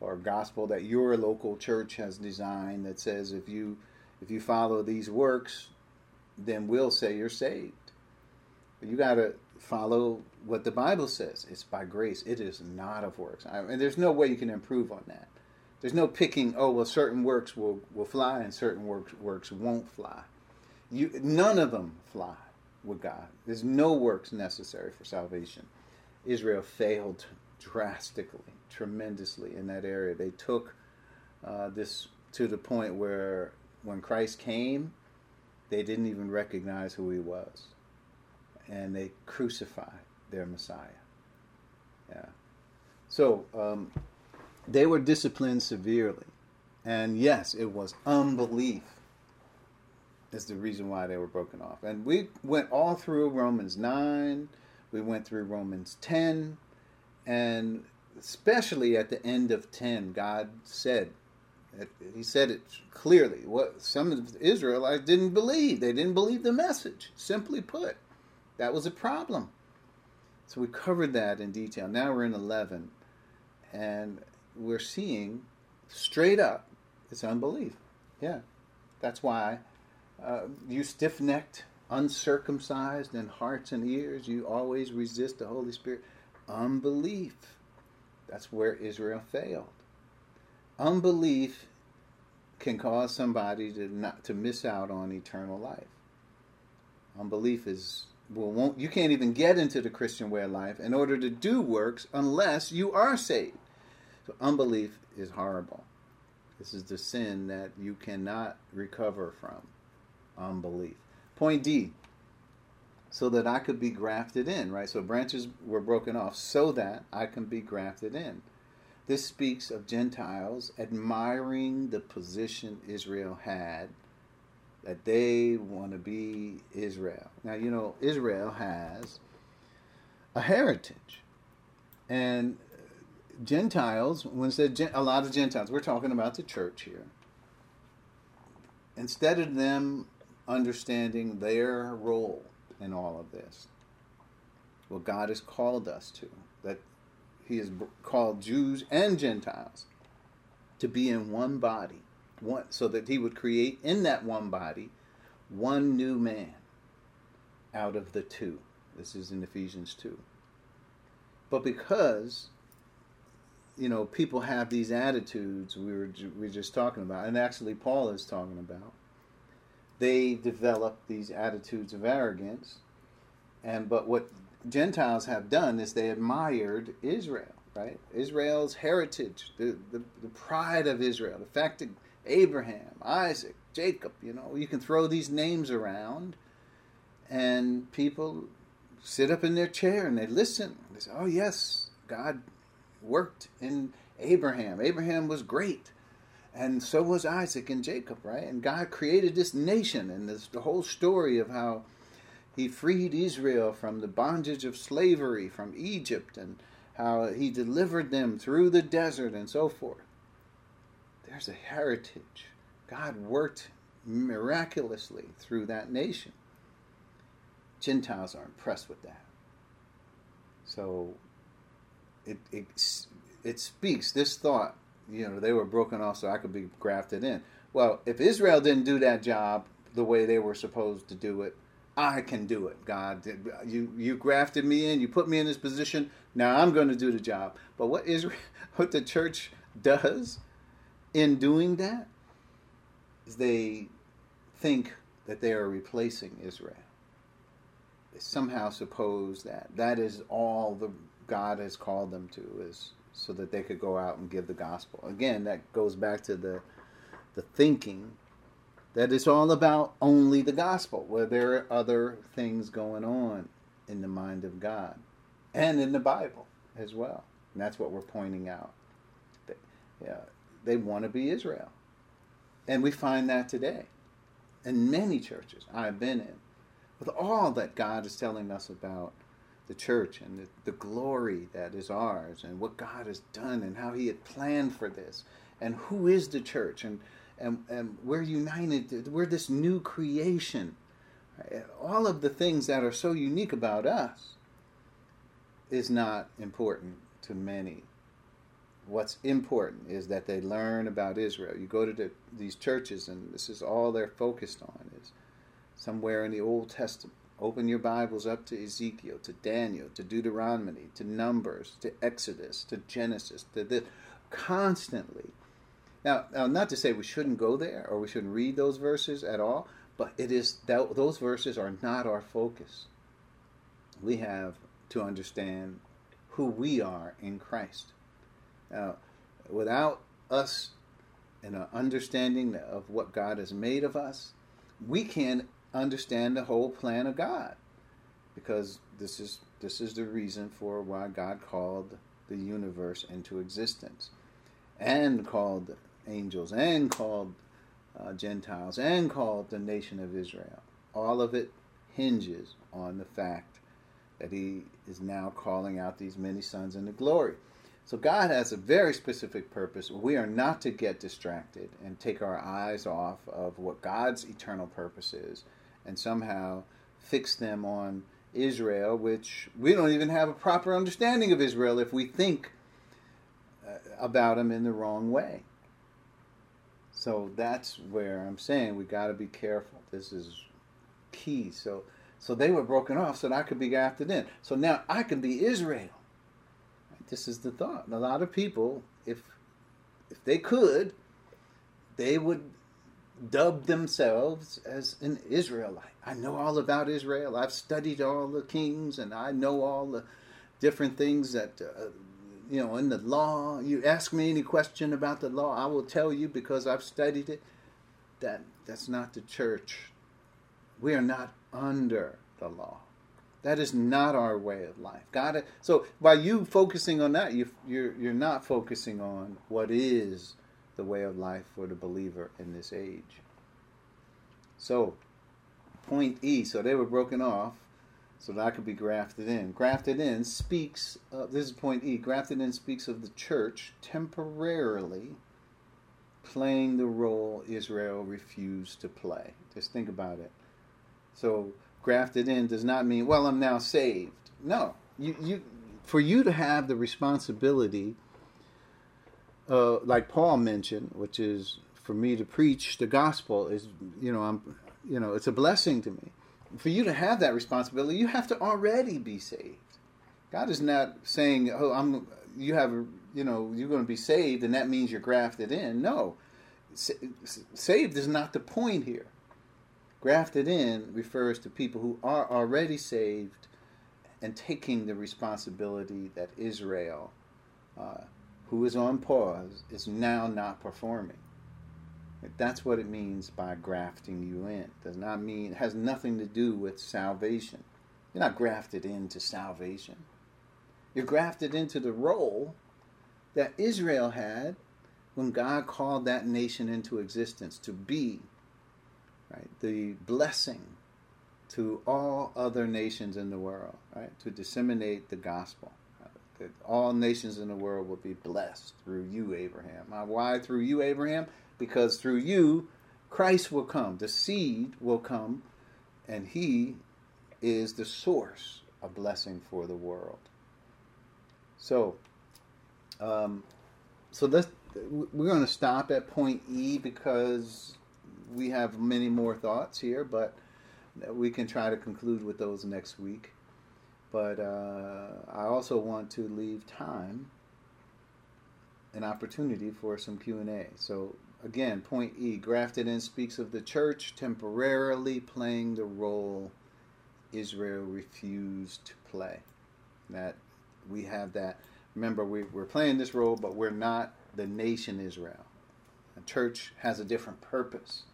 or gospel that your local church has designed that says if you if you follow these works, then we'll say you're saved. But you got to follow what the Bible says. It's by grace. It is not of works. I, and there's no way you can improve on that. There's no picking. Oh well, certain works will will fly and certain works works won't fly. You none of them fly with God. There's no works necessary for salvation. Israel failed drastically, tremendously in that area. They took uh, this to the point where when Christ came, they didn't even recognize who he was. And they crucified their Messiah. Yeah. So um, they were disciplined severely. And yes, it was unbelief is the reason why they were broken off. And we went all through Romans 9, we went through Romans 10, and especially at the end of 10, God said, He said it clearly. What some of the Israelites didn't believe. They didn't believe the message. Simply put, that was a problem. So we covered that in detail. Now we're in 11, and we're seeing straight up it's unbelief. Yeah, that's why uh, you stiff necked, uncircumcised in hearts and ears, you always resist the Holy Spirit. Unbelief. That's where Israel failed. Unbelief can cause somebody to not to miss out on eternal life. Unbelief is well, won't you can't even get into the Christian way of life in order to do works unless you are saved. So unbelief is horrible. This is the sin that you cannot recover from unbelief. Point D, so that I could be grafted in, right? So branches were broken off so that I can be grafted in. This speaks of Gentiles admiring the position Israel had, that they want to be Israel. Now, you know, Israel has a heritage. And Gentiles, when said a lot of Gentiles, we're talking about the church here. Instead of them understanding their role in all of this. What God has called us to, that He has called Jews and Gentiles to be in one body, one, so that He would create in that one body one new man out of the two. This is in Ephesians 2. but because you know people have these attitudes we were we were just talking about, and actually Paul is talking about, they develop these attitudes of arrogance, and but what Gentiles have done is they admired Israel, right? Israel's heritage, the, the, the pride of Israel, the fact that Abraham, Isaac, Jacob, you know, you can throw these names around and people sit up in their chair and they listen. They say, oh, yes, God worked in Abraham. Abraham was great. And so was Isaac and Jacob, right? And God created this nation and this the whole story of how he freed Israel from the bondage of slavery from Egypt and how he delivered them through the desert and so forth. There's a heritage. God worked miraculously through that nation. Gentiles are impressed with that. So it, it, it speaks, this thought, you know, they were broken off so I could be grafted in. Well, if Israel didn't do that job the way they were supposed to do it, I can do it, God. You you grafted me in, you put me in this position. Now I'm going to do the job. But what Israel, what the church does in doing that is they think that they are replacing Israel. They somehow suppose that that is all the God has called them to is so that they could go out and give the gospel. Again, that goes back to the the thinking that it's all about only the gospel, where there are other things going on in the mind of God and in the Bible as well. And that's what we're pointing out. Yeah, they want to be Israel. And we find that today in many churches I've been in, with all that God is telling us about the church and the, the glory that is ours and what God has done and how He had planned for this and who is the church and and, and we're united. We're this new creation. All of the things that are so unique about us is not important to many. What's important is that they learn about Israel. You go to the, these churches, and this is all they're focused on is somewhere in the Old Testament. Open your Bibles up to Ezekiel, to Daniel, to Deuteronomy, to Numbers, to Exodus, to Genesis, to this. Constantly, now, now, not to say we shouldn't go there or we shouldn't read those verses at all, but it is that those verses are not our focus. We have to understand who we are in Christ. Now, without us and an understanding of what God has made of us, we can't understand the whole plan of God, because this is this is the reason for why God called the universe into existence and called angels and called uh, Gentiles and called the nation of Israel. All of it hinges on the fact that he is now calling out these many sons into glory. So God has a very specific purpose. We are not to get distracted and take our eyes off of what God's eternal purpose is and somehow fix them on Israel, which we don't even have a proper understanding of Israel if we think uh, about them in the wrong way. So that's where I'm saying we got to be careful. This is key. So so they were broken off so that I could be grafted in. So now I can be Israel. This is the thought. And a lot of people, if if they could, they would dub themselves as an Israelite. I know all about Israel. I've studied all the kings, and I know all the different things that uh, you know, in the law, you ask me any question about the law, I will tell you because I've studied it. That that's not the church. We are not under the law. That is not our way of life. God, so by you focusing on that, you, you're you're not focusing on what is the way of life for the believer in this age. So, point E. So they were broken off so that I could be grafted in. Grafted in speaks, uh, this is point E, grafted in speaks of the church temporarily playing the role Israel refused to play. Just think about it. So, grafted in does not mean, well, I'm now saved. No. You, you, for you to have the responsibility, uh, like Paul mentioned, which is for me to preach the gospel, is, you know, I'm, you know, it's a blessing to me for you to have that responsibility, you have to already be saved. God is not saying, "Oh, I'm you have you know you're going to be saved, and that means you're grafted in." No, saved is not the point here. Grafted in refers to people who are already saved and taking the responsibility that Israel, uh, who is on pause, is now not performing. That's what it means by grafting you in. Does not mean it has nothing to do with salvation. You're not grafted into salvation. You're grafted into the role that Israel had when God called that nation into existence to be right the blessing to all other nations in the world, right? To disseminate the gospel. That all nations in the world will be blessed through you, Abraham. Why through you, Abraham? Because through you, Christ will come. The seed will come, and he is the source of blessing for the world. So, um, so let's we're going to stop at point E because we have many more thoughts here, but we can try to conclude with those next week. But uh, I also want to leave time, an opportunity for some Q and A. So again, point E: grafted in speaks of the church temporarily playing the role Israel refused to play. That we have that. Remember, we, we're playing this role, but we're not the nation Israel. The church has a different purpose.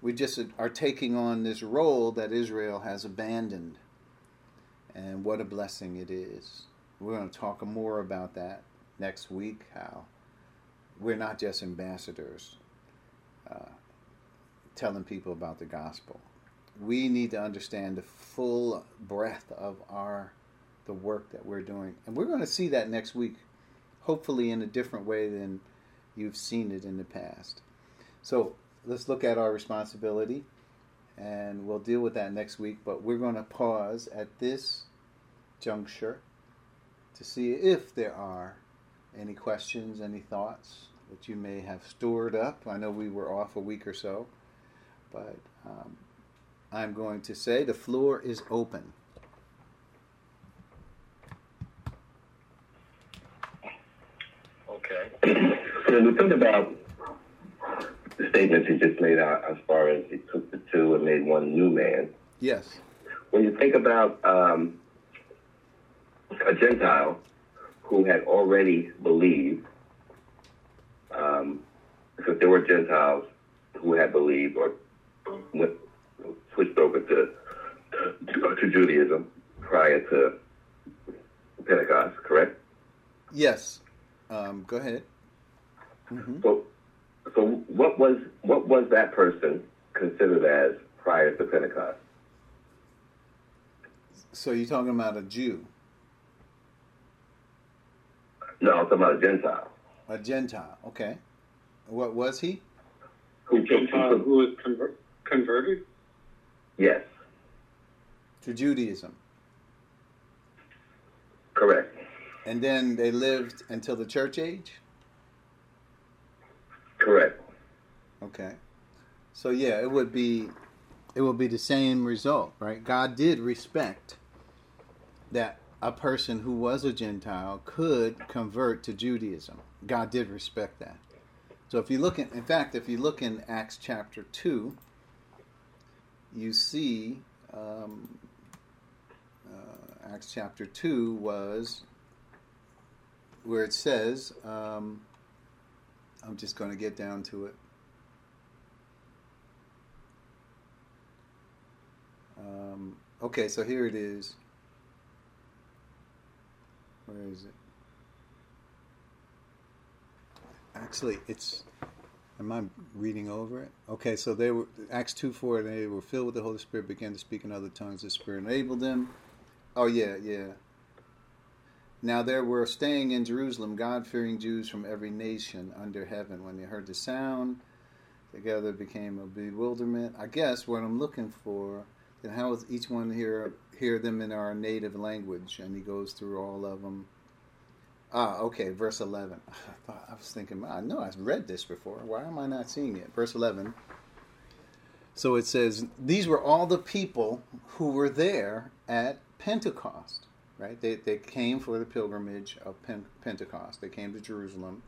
We just are taking on this role that Israel has abandoned. And what a blessing it is. We're going to talk more about that next week, how we're not just ambassadors uh, telling people about the gospel. We need to understand the full breadth of our the work that we're doing. And we're going to see that next week, hopefully in a different way than you've seen it in the past. So let's look at our responsibility, and we'll deal with that next week. But we're going to pause at this juncture to see if there are any questions, any thoughts that you may have stored up. I know we were off a week or so, but um, I'm going to say the floor is open. Okay. When we think about the statements he just made out as far as he took the two and made one new man. Yes. When you think about um, a Gentile who had already believed, um, because there were Gentiles who had believed or went, switched over to, to, to Judaism prior to Pentecost, correct? Yes. Um, go ahead. Mm-hmm. So, so what was what was that person considered as prior to Pentecost? So you're talking about a Jew? No, I'm talking about a Gentile. A Gentile, okay. What was he? Who Gentile who was conver- converted? Yes. To Judaism. Correct. And then they lived until the church age? Correct. Okay. So yeah, it would be it would be the same result, right? God did respect that a person who was a Gentile could convert to Judaism. God did respect that. So if you look in, in fact, if you look in Acts chapter two, you see um, uh, Acts chapter two was where it says. Um, I'm just going to get down to it. Um, okay, so here it is. Where is it? Actually, it's. Am I reading over it? Okay, so they were Acts two four. They were filled with the Holy Spirit, began to speak in other tongues. The Spirit enabled them. Oh yeah, yeah. Now there were staying in Jerusalem God fearing Jews from every nation under heaven. When they heard the sound, together became a bewilderment. I guess what I'm looking for, then how does each one hear hear them in our native language? And he goes through all of them. Ah, okay, verse 11. I, thought, I was thinking, I know I've read this before. Why am I not seeing it? Verse 11. So it says, These were all the people who were there at Pentecost right? They, they came for the pilgrimage of Pentecost. They came to Jerusalem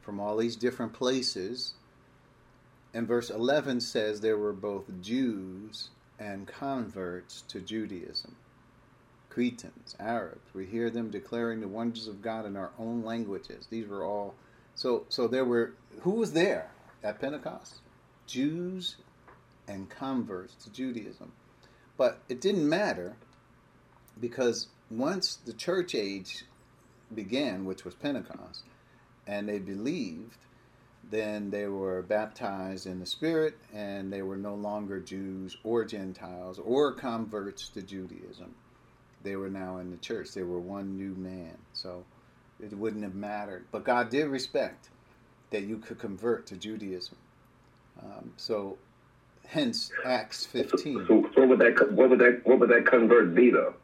from all these different places. And verse 11 says there were both Jews and converts to Judaism. Cretans, Arabs. We hear them declaring the wonders of God in our own languages. These were all so so there were who was there at Pentecost? Jews and converts to Judaism. But it didn't matter because once the church age began, which was Pentecost, and they believed, then they were baptized in the Spirit and they were no longer Jews or Gentiles or converts to Judaism. They were now in the church. They were one new man. So it wouldn't have mattered. But God did respect that you could convert to Judaism. Um, so hence Acts 15. So, what would that what would that what would that convert be though?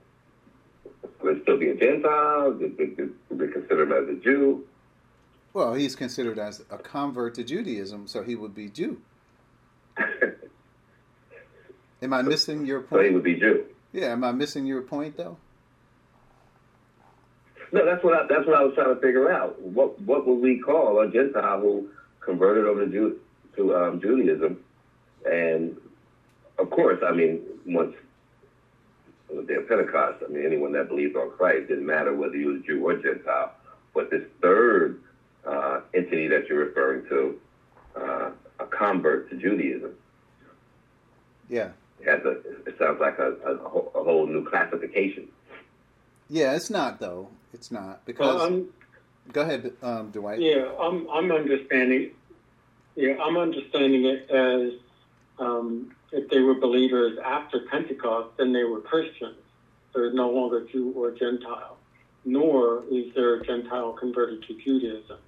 Would it still be a Gentile? Would they consider him as a Jew? Well, he's considered as a convert to Judaism, so he would be Jew. am I missing your point? So he would be Jew. Yeah, am I missing your point though? No, that's what I, that's what I was trying to figure out. What what would we call a Gentile who converted over to Jew, to um, Judaism? And of course, I mean, once the day of Pentecost, I mean, anyone that believed on Christ didn't matter whether you was Jew or Gentile. But this third uh, entity that you're referring to, uh, a convert to Judaism, yeah, has a. It sounds like a, a, a whole new classification. Yeah, it's not though. It's not because. Um, go ahead, um, Dwight. Yeah, I'm I'm understanding. Yeah, I'm understanding it as um, if they were believers after Pentecost, then they were Christians. They're no longer Jew or Gentile, nor is there a Gentile converted to Judaism.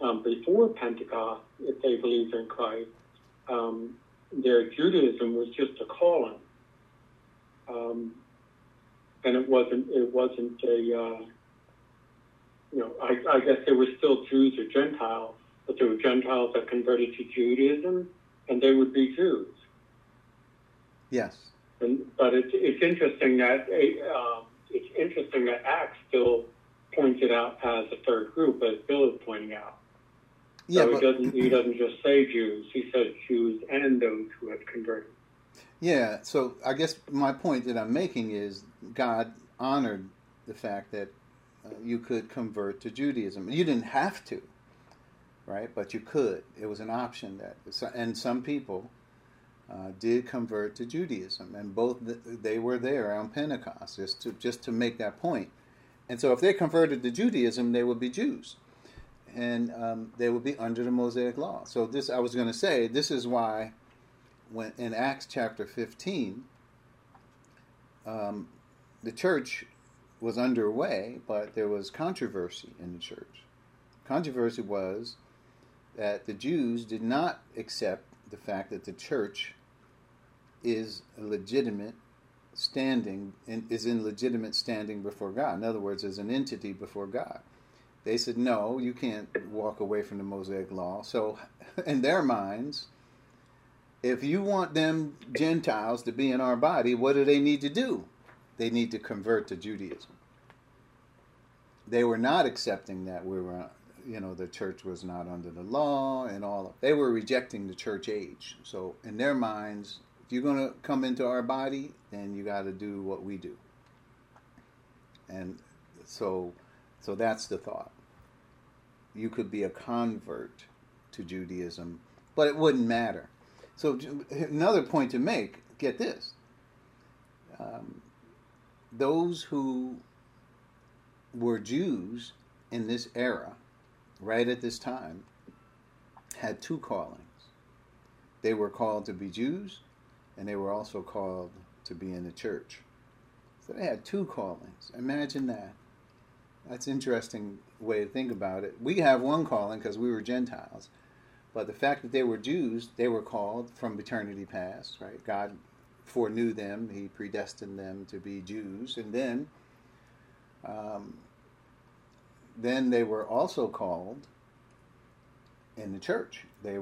Um, before Pentecost, if they believed in Christ, um, their Judaism was just a calling, um, and it wasn't it wasn't a uh, you know I, I guess they were still Jews or Gentiles, but there were Gentiles that converted to Judaism, and they would be Jews. Yes. And, but it's it's interesting that uh, it's interesting that Acts still points it out as a third group, as Bill is pointing out. Yeah, so but, he doesn't he doesn't just say Jews; he says Jews and those who have converted. Yeah. So I guess my point that I'm making is God honored the fact that uh, you could convert to Judaism. You didn't have to, right? But you could. It was an option that, and some people uh, did convert to Judaism, and both they were there on Pentecost, just to just to make that point. And so, if they converted to Judaism, they would be Jews, and um, they would be under the Mosaic law. So, this I was going to say, this is why, when in Acts chapter fifteen, um, the church was underway, but there was controversy in the church. Controversy was that the Jews did not accept the fact that the church is legitimate standing and is in legitimate standing before God. In other words, as an entity before God. They said, no, you can't walk away from the Mosaic law. So, in their minds, if you want them Gentiles to be in our body, what do they need to do? They need to convert to Judaism. They were not accepting that we were you know the church was not under the law and all they were rejecting the church age so in their minds if you're going to come into our body then you got to do what we do and so so that's the thought you could be a convert to judaism but it wouldn't matter so another point to make get this um, those who were jews in this era right at this time, had two callings. They were called to be Jews, and they were also called to be in the church. So they had two callings. Imagine that. That's interesting way to think about it. We have one calling because we were Gentiles. But the fact that they were Jews, they were called from eternity past, right? God foreknew them, He predestined them to be Jews. And then um, then they were also called in the church. They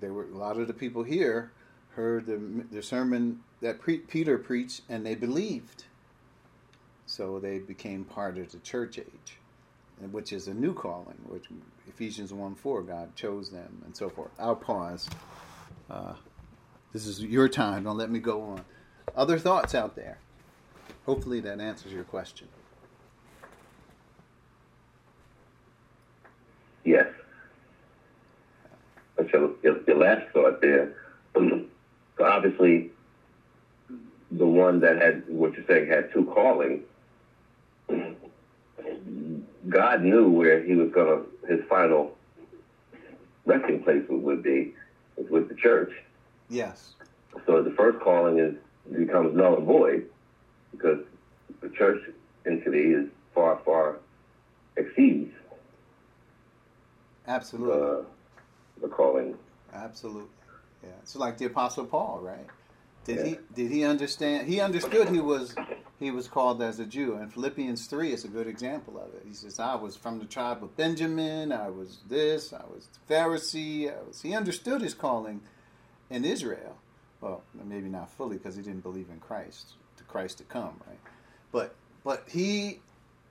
they were a lot of the people here heard the, the sermon that pre- Peter preached and they believed. So they became part of the church age, which is a new calling, which Ephesians 1 4, God chose them, and so forth. I'll pause. Uh, this is your time. Don't let me go on. Other thoughts out there? Hopefully that answers your question. Yes. So your, your last thought there. So obviously, the one that had what you're saying had two callings. God knew where he was going to his final resting place would be was with the church. Yes. So the first calling is becomes null and void because the church entity is far, far exceeds Absolutely. uh, the calling. Absolutely. Yeah. It's like the Apostle Paul, right? Did Yeah. he did he understand he understood he was he was called as a Jew. And Philippians three is a good example of it. He says, I was from the tribe of Benjamin, I was this, I was Pharisee, I was he understood his calling in Israel. Well, maybe not fully because he didn't believe in Christ, to Christ to come, right? But but he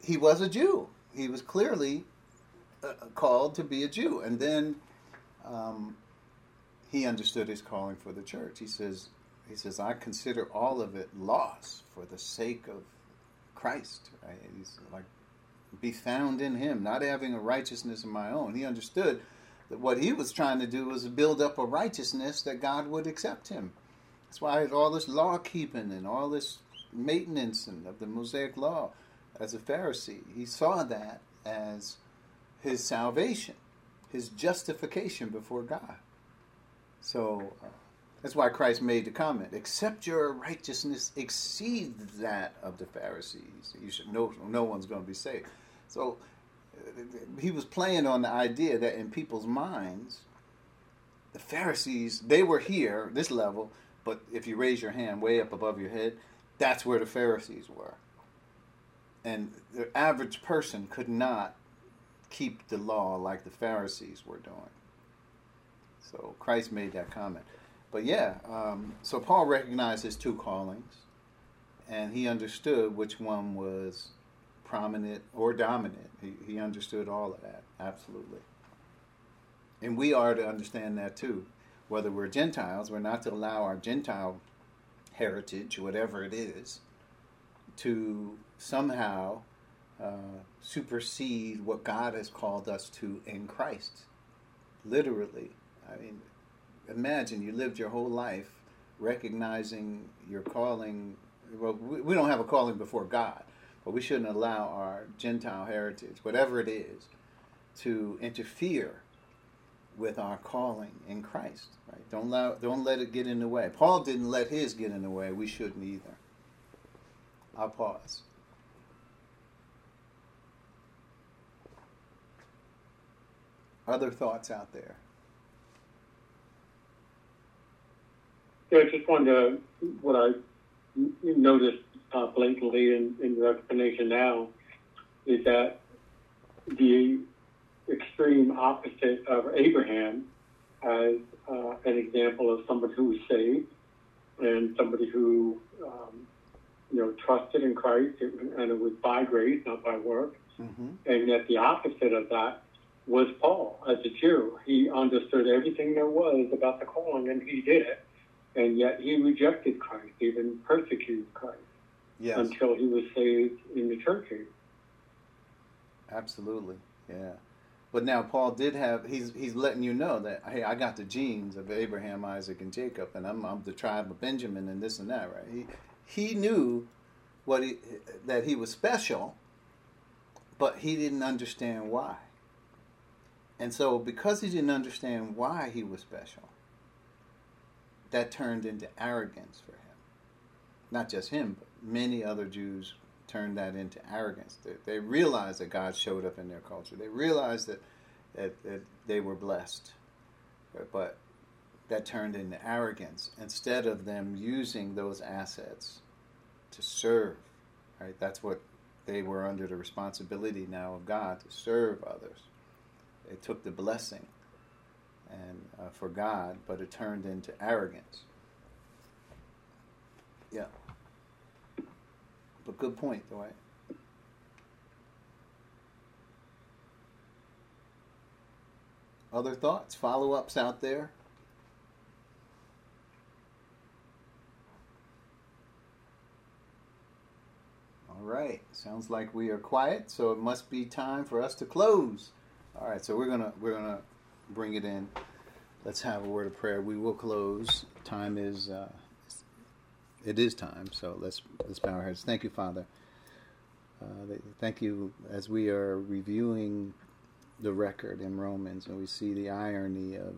he was a Jew. He was clearly uh, called to be a Jew, and then um, he understood his calling for the church. He says he says I consider all of it loss for the sake of Christ. Right? He's like be found in Him, not having a righteousness of my own. He understood that what he was trying to do was build up a righteousness that God would accept him. That's why all this law keeping and all this maintenance and of the Mosaic law. As a Pharisee, he saw that as his salvation, his justification before God. So uh, that's why Christ made the comment: "Except your righteousness exceeds that of the Pharisees, you should no no one's going to be saved." So uh, he was playing on the idea that in people's minds, the Pharisees they were here this level, but if you raise your hand way up above your head, that's where the Pharisees were. And the average person could not keep the law like the Pharisees were doing. So Christ made that comment. But yeah, um, so Paul recognized his two callings, and he understood which one was prominent or dominant. He, he understood all of that, absolutely. And we are to understand that too. Whether we're Gentiles, we're not to allow our Gentile heritage, whatever it is, to somehow uh, supersede what God has called us to in Christ. Literally. I mean, imagine you lived your whole life recognizing your calling. Well, we don't have a calling before God, but we shouldn't allow our Gentile heritage, whatever it is, to interfere with our calling in Christ. Right? Don't allow, don't let it get in the way. Paul didn't let his get in the way. We shouldn't either. I'll pause. Other thoughts out there? Yeah, I just wanted to, what I noticed uh, blatantly in, in your explanation now is that the extreme opposite of Abraham as uh, an example of somebody who was saved and somebody who, um, you know, trusted in Christ, and it was by grace, not by works. Mm-hmm. And yet the opposite of that was Paul as a Jew. He understood everything there was about the calling, and he did it. And yet he rejected Christ, even persecuted Christ, Yes, until he was saved in the church age. absolutely. Yeah. But now Paul did have he's he's letting you know that hey I got the genes of Abraham, Isaac, and Jacob, and I'm I'm the tribe of Benjamin and this and that, right? He he knew what he that he was special, but he didn't understand why. And so because he didn't understand why he was special, that turned into arrogance for him. Not just him, but many other Jews turned that into arrogance. They, they realized that God showed up in their culture. They realized that, that, that they were blessed. But that turned into arrogance instead of them using those assets to serve. Right? That's what they were under the responsibility now of God to serve others. They took the blessing and uh, for God, but it turned into arrogance. Yeah. But good point, though. Other thoughts, follow ups out there? All right, sounds like we are quiet, so it must be time for us to close. All right, so we're gonna we're gonna bring it in. Let's have a word of prayer. We will close. Time is uh, it is time. So let's let's bow our heads. Thank you, Father. Uh, thank you as we are reviewing the record in Romans and we see the irony of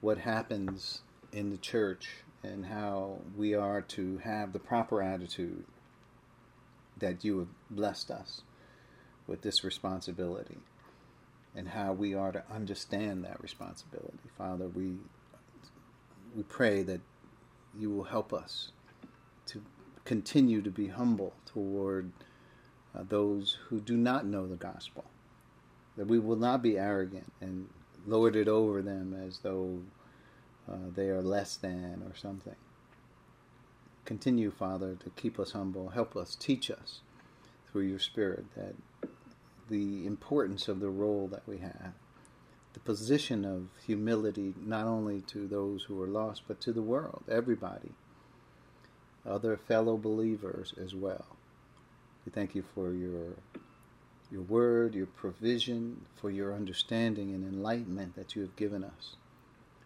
what happens in the church and how we are to have the proper attitude that you have blessed us with this responsibility and how we are to understand that responsibility. Father, we we pray that you will help us to continue to be humble toward uh, those who do not know the gospel. That we will not be arrogant and lord it over them as though uh, they are less than or something. Continue, Father, to keep us humble. Help us, teach us through your Spirit that the importance of the role that we have, the position of humility, not only to those who are lost, but to the world, everybody, other fellow believers as well. We thank you for your your word, your provision, for your understanding and enlightenment that you have given us.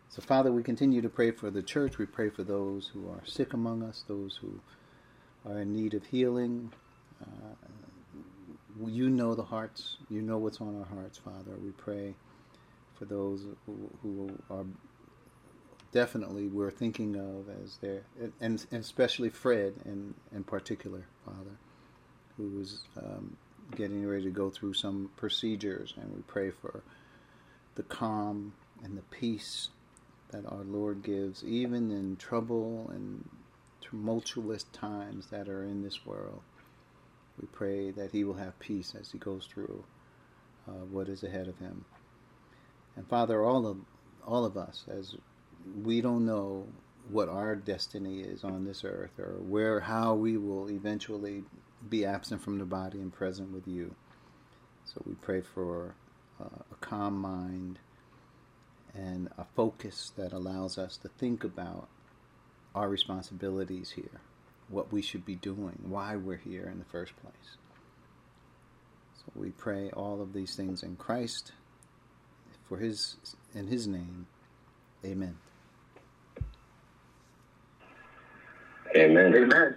So, Father, we continue to pray for the church. We pray for those who are sick among us, those who are in need of healing. Uh, you know the hearts. You know what's on our hearts, Father. We pray for those who, who are definitely we're thinking of as their, and, and especially Fred in, in particular, Father, who is um, getting ready to go through some procedures, and we pray for the calm and the peace that our Lord gives, even in trouble and tumultuous times that are in this world. We pray that he will have peace as he goes through uh, what is ahead of him. And Father, all of all of us, as we don't know what our destiny is on this earth, or where how we will eventually be absent from the body and present with you. So we pray for uh, a calm mind and a focus that allows us to think about our responsibilities here, what we should be doing, why we're here in the first place. So we pray all of these things in Christ for his in his name. Amen. Amen. Amen.